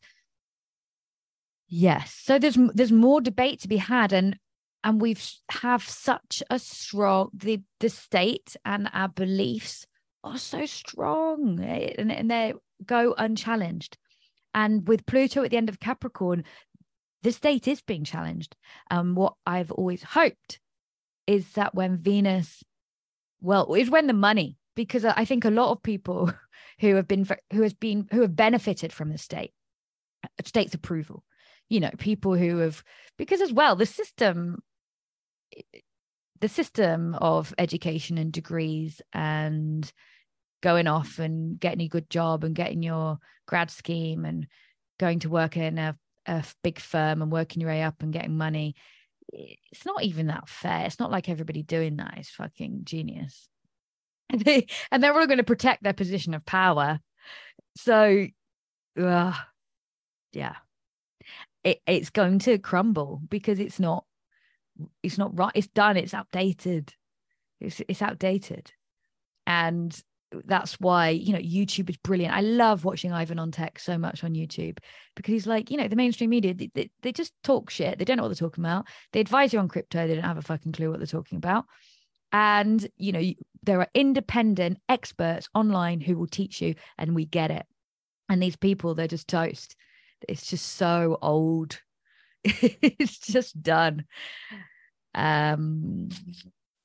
yes so there's there's more debate to be had. And and we've have such a strong the the state and our beliefs are so strong eh, and, and they go unchallenged. And with pluto at the end of capricorn the state is being challenged. Um what i've always hoped is that when venus well is when the money because i think a lot of people who have been who has been who have benefited from the state state's approval. You know people who have because as well the system the system of education and degrees and going off and getting a good job and getting your grad scheme and going to work in a, a big firm and working your way up and getting money it's not even that fair. It's not like everybody doing that is fucking genius. And, they, and they're all going to protect their position of power. So uh, yeah. It, it's going to crumble because it's not it's not right it's done it's outdated. It's it's outdated. And that's why you know youtube is brilliant. I love watching ivan on tech so much on youtube because he's like you know the mainstream media they, they, they just talk shit. They don't know what they're talking about. They advise you on crypto. They don't have a fucking clue what they're talking about. And you know there are independent experts online who will teach you and we get it. And these people they're just toast. It's just so old. It's just done um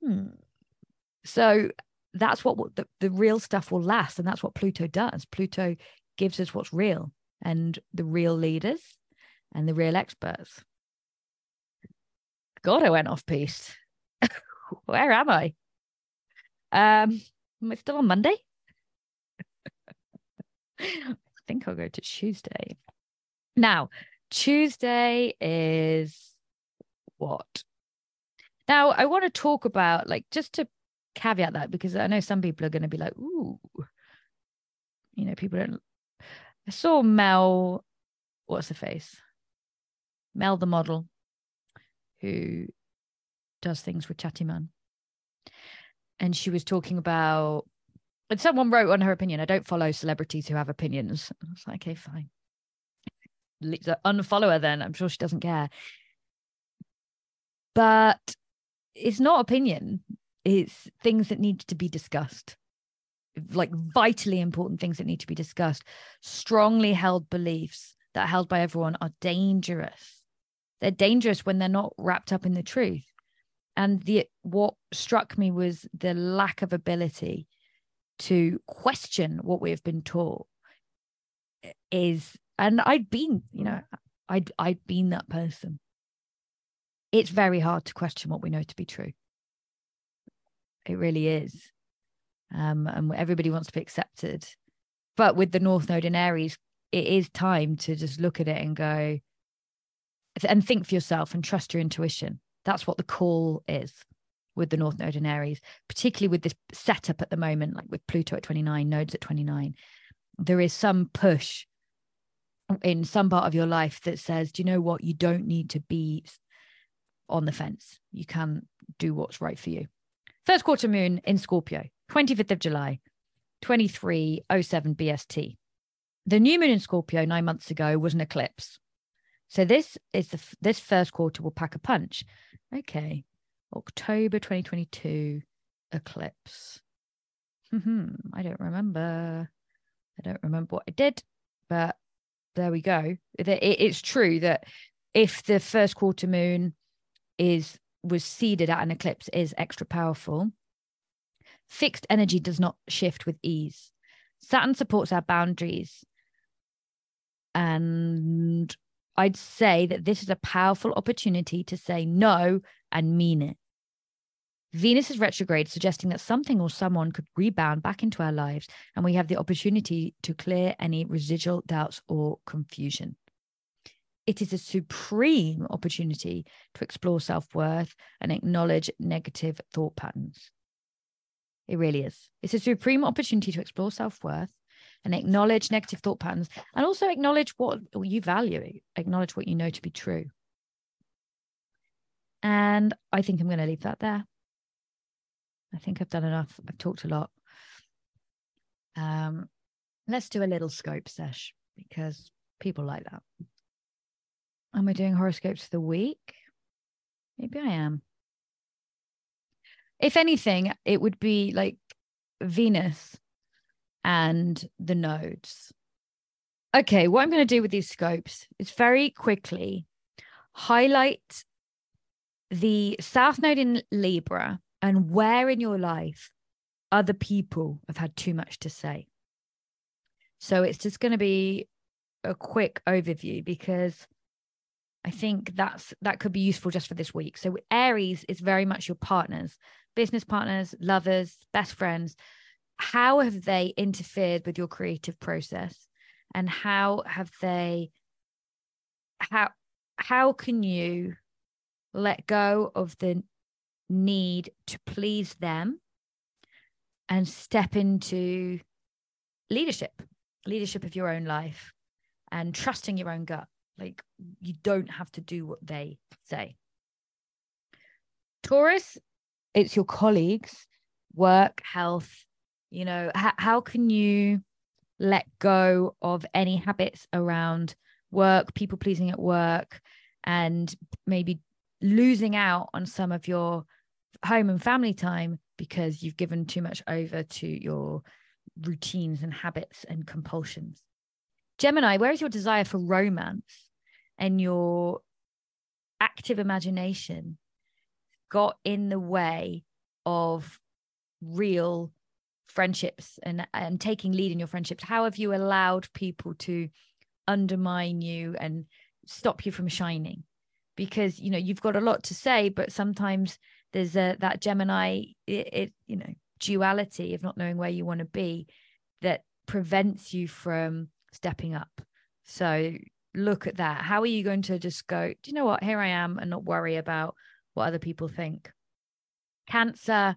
hmm. so that's what the, the real stuff will last and that's what pluto does. Pluto gives us what's real and the real leaders and the real experts. God i went off piste. Where am i? Um am i still on monday? I think i'll go to tuesday. Now Tuesday is what? Now, I want to talk about, like, just to caveat that, because I know some people are going to be like, ooh, you know, people don't. I saw Mel, what's her face? Mel, the model, who does things with Chatty Man. And she was talking about, and someone wrote on her opinion, I don't follow celebrities who have opinions. I was like, okay, fine unfollow her then. I'm sure she doesn't care. But it's not opinion, it's things that need to be discussed. Like vitally important things that need to be discussed. Strongly held beliefs that are held by everyone are dangerous. They're dangerous when they're not wrapped up in the truth. And the what struck me was the lack of ability to question what we have been taught is and I'd been, you know, I'd I'd been that person. It's very hard to question what we know to be true. It really is. Um, and everybody wants to be accepted. But with the North Node in Aries, it is time to just look at it and go and think for yourself and trust your intuition. That's what the call is with the North Node in Aries, particularly with this setup at the moment, like with Pluto at 29, nodes at 29. There is some push in some part of your life that says, do you know what? You don't need to be on the fence. You can do what's right for you. First quarter moon in Scorpio, 25th of July, 2307 BST. The new moon in Scorpio nine months ago was an eclipse. So this is the this first quarter will pack a punch. Okay. October 2022 eclipse. Hmm, I don't remember. I don't remember what I did, but there we go. it's true that if the first quarter moon is was seeded at an eclipse is extra powerful, fixed energy does not shift with ease. Saturn supports our boundaries. And I'd say that this is a powerful opportunity to say no and mean it. Venus is retrograde, suggesting that something or someone could rebound back into our lives, and we have the opportunity to clear any residual doubts or confusion. It is a supreme opportunity to explore self worth and acknowledge negative thought patterns. It really is. It's a supreme opportunity to explore self worth and acknowledge negative thought patterns and also acknowledge what you value, acknowledge what you know to be true. And I think I'm going to leave that there. I think I've done enough. I've talked a lot. Um, let's do a little scope sesh because people like that. Am I doing horoscopes for the week? Maybe I am. If anything, it would be like Venus and the nodes. Okay, what I'm going to do with these scopes is very quickly highlight the South Node in Libra and where in your life other people have had too much to say. So it's just going to be a quick overview because I think that's that could be useful just for this week. So Aries is very much your partners, business partners, lovers, best friends. How have they interfered with your creative process? And how have they how how can you let go of the need to please them and step into leadership, leadership of your own life and trusting your own gut. Like you don't have to do what they say. Taurus, it's your colleagues, work, health. You know, h- how can you let go of any habits around work, people pleasing at work, and maybe losing out on some of your home and family time because you've given too much over to your routines and habits and compulsions. Gemini, where is your desire for romance and your active imagination got in the way of real friendships and and taking lead in your friendships how have you allowed people to undermine you and stop you from shining? Because you know you've got a lot to say but sometimes there's a that gemini it, it you know duality of not knowing where you want to be that prevents you from stepping up. So look at that? How are you going to just go do you know what? Here i am and not worry about what other people think? Cancer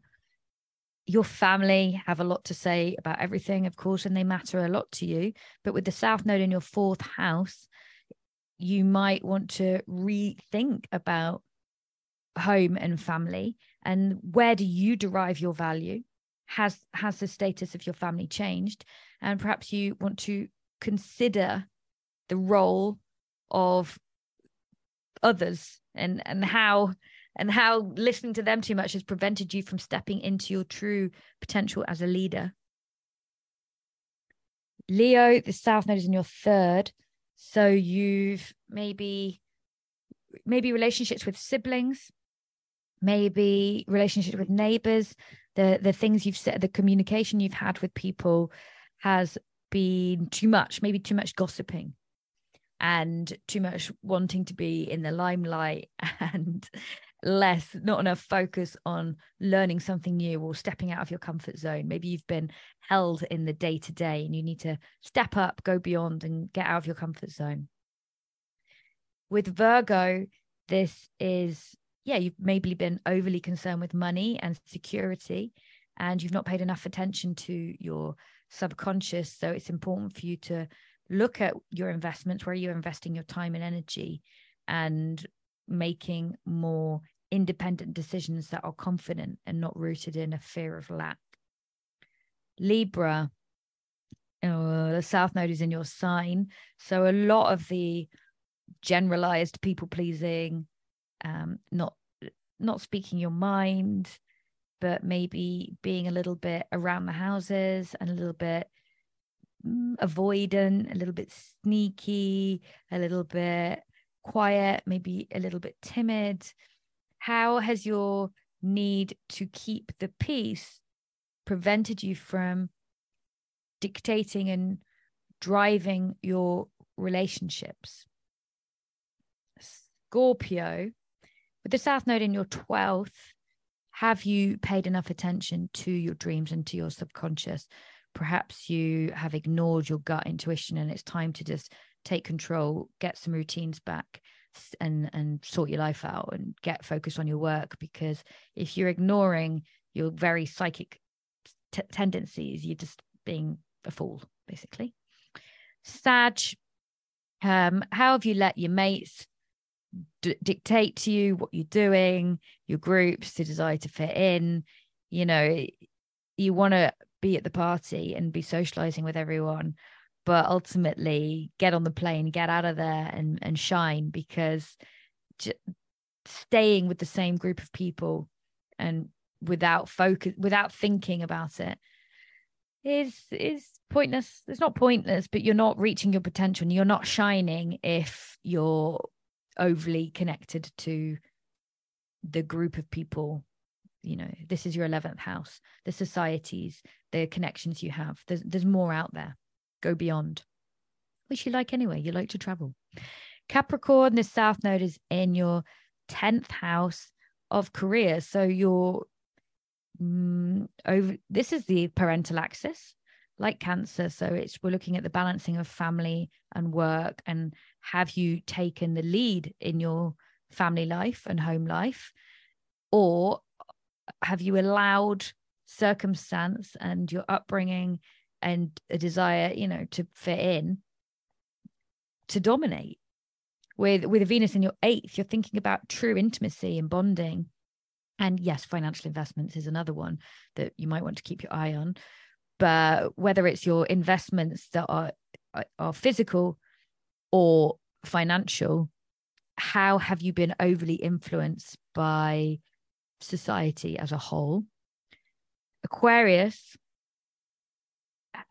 your family have a lot to say about everything of course and they matter a lot to you. But with the south node in your fourth house you might want to rethink about home and family. And where do you derive your value? Has has the status of your family changed? And perhaps you want to consider the role of others and and how and how listening to them too much has prevented you from stepping into your true potential as a leader. Leo the south node is in your third. So you've maybe maybe relationships with siblings maybe relationships with neighbors. The the things you've said the communication you've had with people has been too much maybe too much gossiping and too much wanting to be in the limelight and less not enough focus on learning something new or stepping out of your comfort zone maybe you've been held in the day to day and you need to step up go beyond and get out of your comfort zone with virgo this is yeah, you've maybe been overly concerned with money and security, and you've not paid enough attention to your subconscious. So it's important for you to look at your investments, where you're investing your time and energy, and making more independent decisions that are confident and not rooted in a fear of lack. Libra, uh, the South Node is in your sign. So a lot of the generalized people pleasing, um, not not speaking your mind, but maybe being a little bit around the houses and a little bit Mm, avoidant, a little bit sneaky, a little bit quiet, maybe a little bit timid. How has your need to keep the peace prevented you from dictating and driving your relationships. Scorpio, with the South Node in your 12th, have you paid enough attention to your dreams and to your subconscious? Perhaps you have ignored your gut intuition and it's time to just take control, get some routines back and and sort your life out and get focused on your work because if you're ignoring your very psychic t- tendencies you're just being a fool basically Sag, um, how have you let your mates d- dictate to you what you're doing, your groups, the desire to fit in? You know, you want to be at the party and be socializing with everyone, but ultimately get on the plane, get out of there and, and shine because j- staying with the same group of people and without focus, without thinking about it is is pointless. It's not pointless but you're not reaching your potential and you're not shining if you're overly connected to the group of people you know this is your 11th house the societies the connections you have there's there's more out there. Go beyond. Which you like anyway you like to travel. Capricorn the south node is in your 10th house of career. So you're mm, over this is the parental axis like cancer. So it's we're looking at the balancing of family and work and have you taken the lead in your family life and home life? Or have you allowed circumstance and your upbringing and a desire you know to fit in to dominate with with a venus in your eighth you're thinking about true intimacy and bonding and yes, financial investments is another one that you might want to keep your eye on. But whether it's your investments that are uh, are physical or financial, how have you been overly influenced by society as a whole? Aquarius,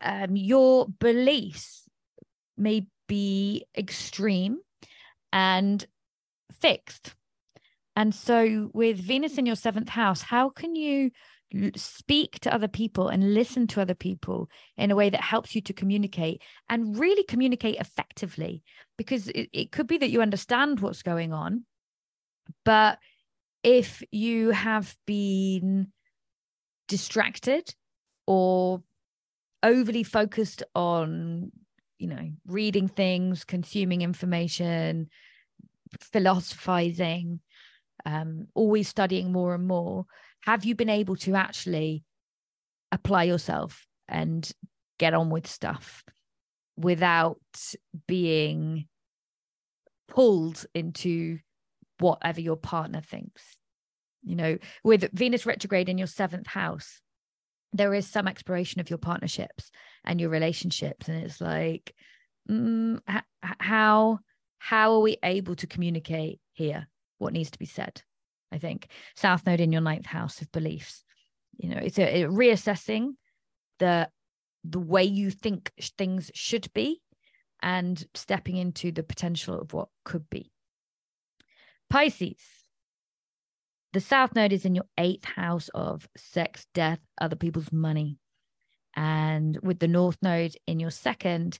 um, your beliefs may be extreme and fixed and so, with Venus in your seventh house, how can you speak to other people and listen to other people in a way that helps you to communicate and really communicate effectively? Because it, it could be that you understand what's going on, but if you have been distracted or overly focused on you know reading things consuming information philosophizing um, always studying more and more, have you been able to actually apply yourself and get on with stuff without being pulled into whatever your partner thinks? You know, with Venus retrograde in your seventh house, there is some exploration of your partnerships and your relationships. And it's like, mm, how how are we able to communicate here what needs to be said. I think South Node in your ninth house of beliefs. You know, it's a, a reassessing the the way you think things should be and stepping into the potential of what could be. Pisces. The South Node is in your eighth house of sex, death, other people's money. And with the North Node in your second,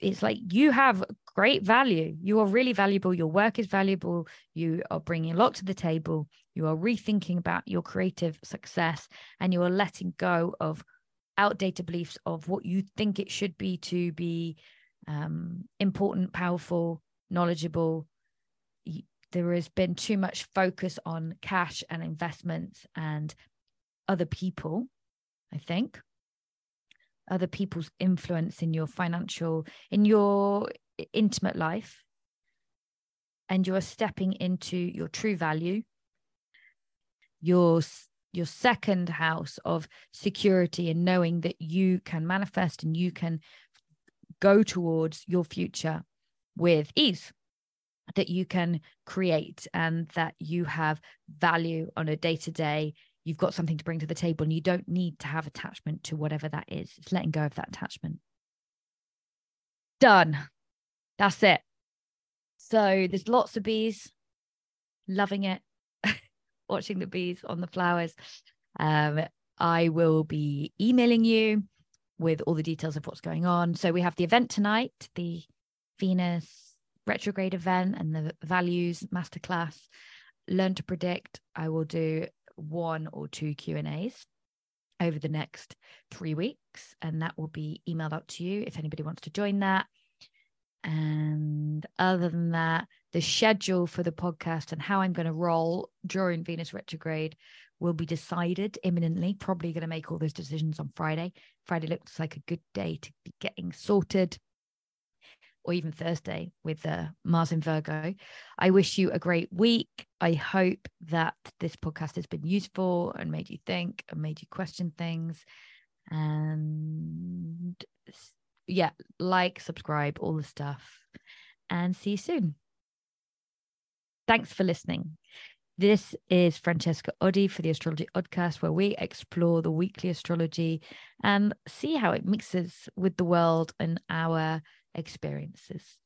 it's like you have great value. You are really valuable. Your work is valuable. You are bringing a lot to the table. You are rethinking about your creative success and you are letting go of outdated beliefs of what you think it should be to be um, important, powerful, knowledgeable. There has been too much focus on cash and investments and other people, I think. Other people's influence in your financial in your intimate life. And you're stepping into your true value. Your your second house of security and knowing that you can manifest and you can go towards your future with ease that you can create and that you have value on a day to day you've got something to bring to the table and you don't need to have attachment to whatever that is. It's letting go of that attachment. Done. That's it. So there's lots of bees, loving it, watching the bees on the flowers. Um, I will be emailing you with all the details of what's going on. So we have the event tonight, the Venus retrograde event and the values masterclass. Learn to predict. I will do one or two Q and A's over the next three weeks, and that will be emailed out to you if anybody wants to join that. And other than that, the schedule for the podcast and how I'm going to roll during Venus retrograde will be decided imminently. Probably going to make all those decisions on Friday. Friday looks like a good day to be getting sorted, or even Thursday with uh, Mars in Virgo. I wish you a great week. I hope that this podcast has been useful and made you think and made you question things. And yeah, like, subscribe, all the stuff, and see you soon. Thanks for listening. This is Francesca Oddi for the Astrology Oddcast, where we explore the weekly astrology and see how it mixes with the world and our experiences.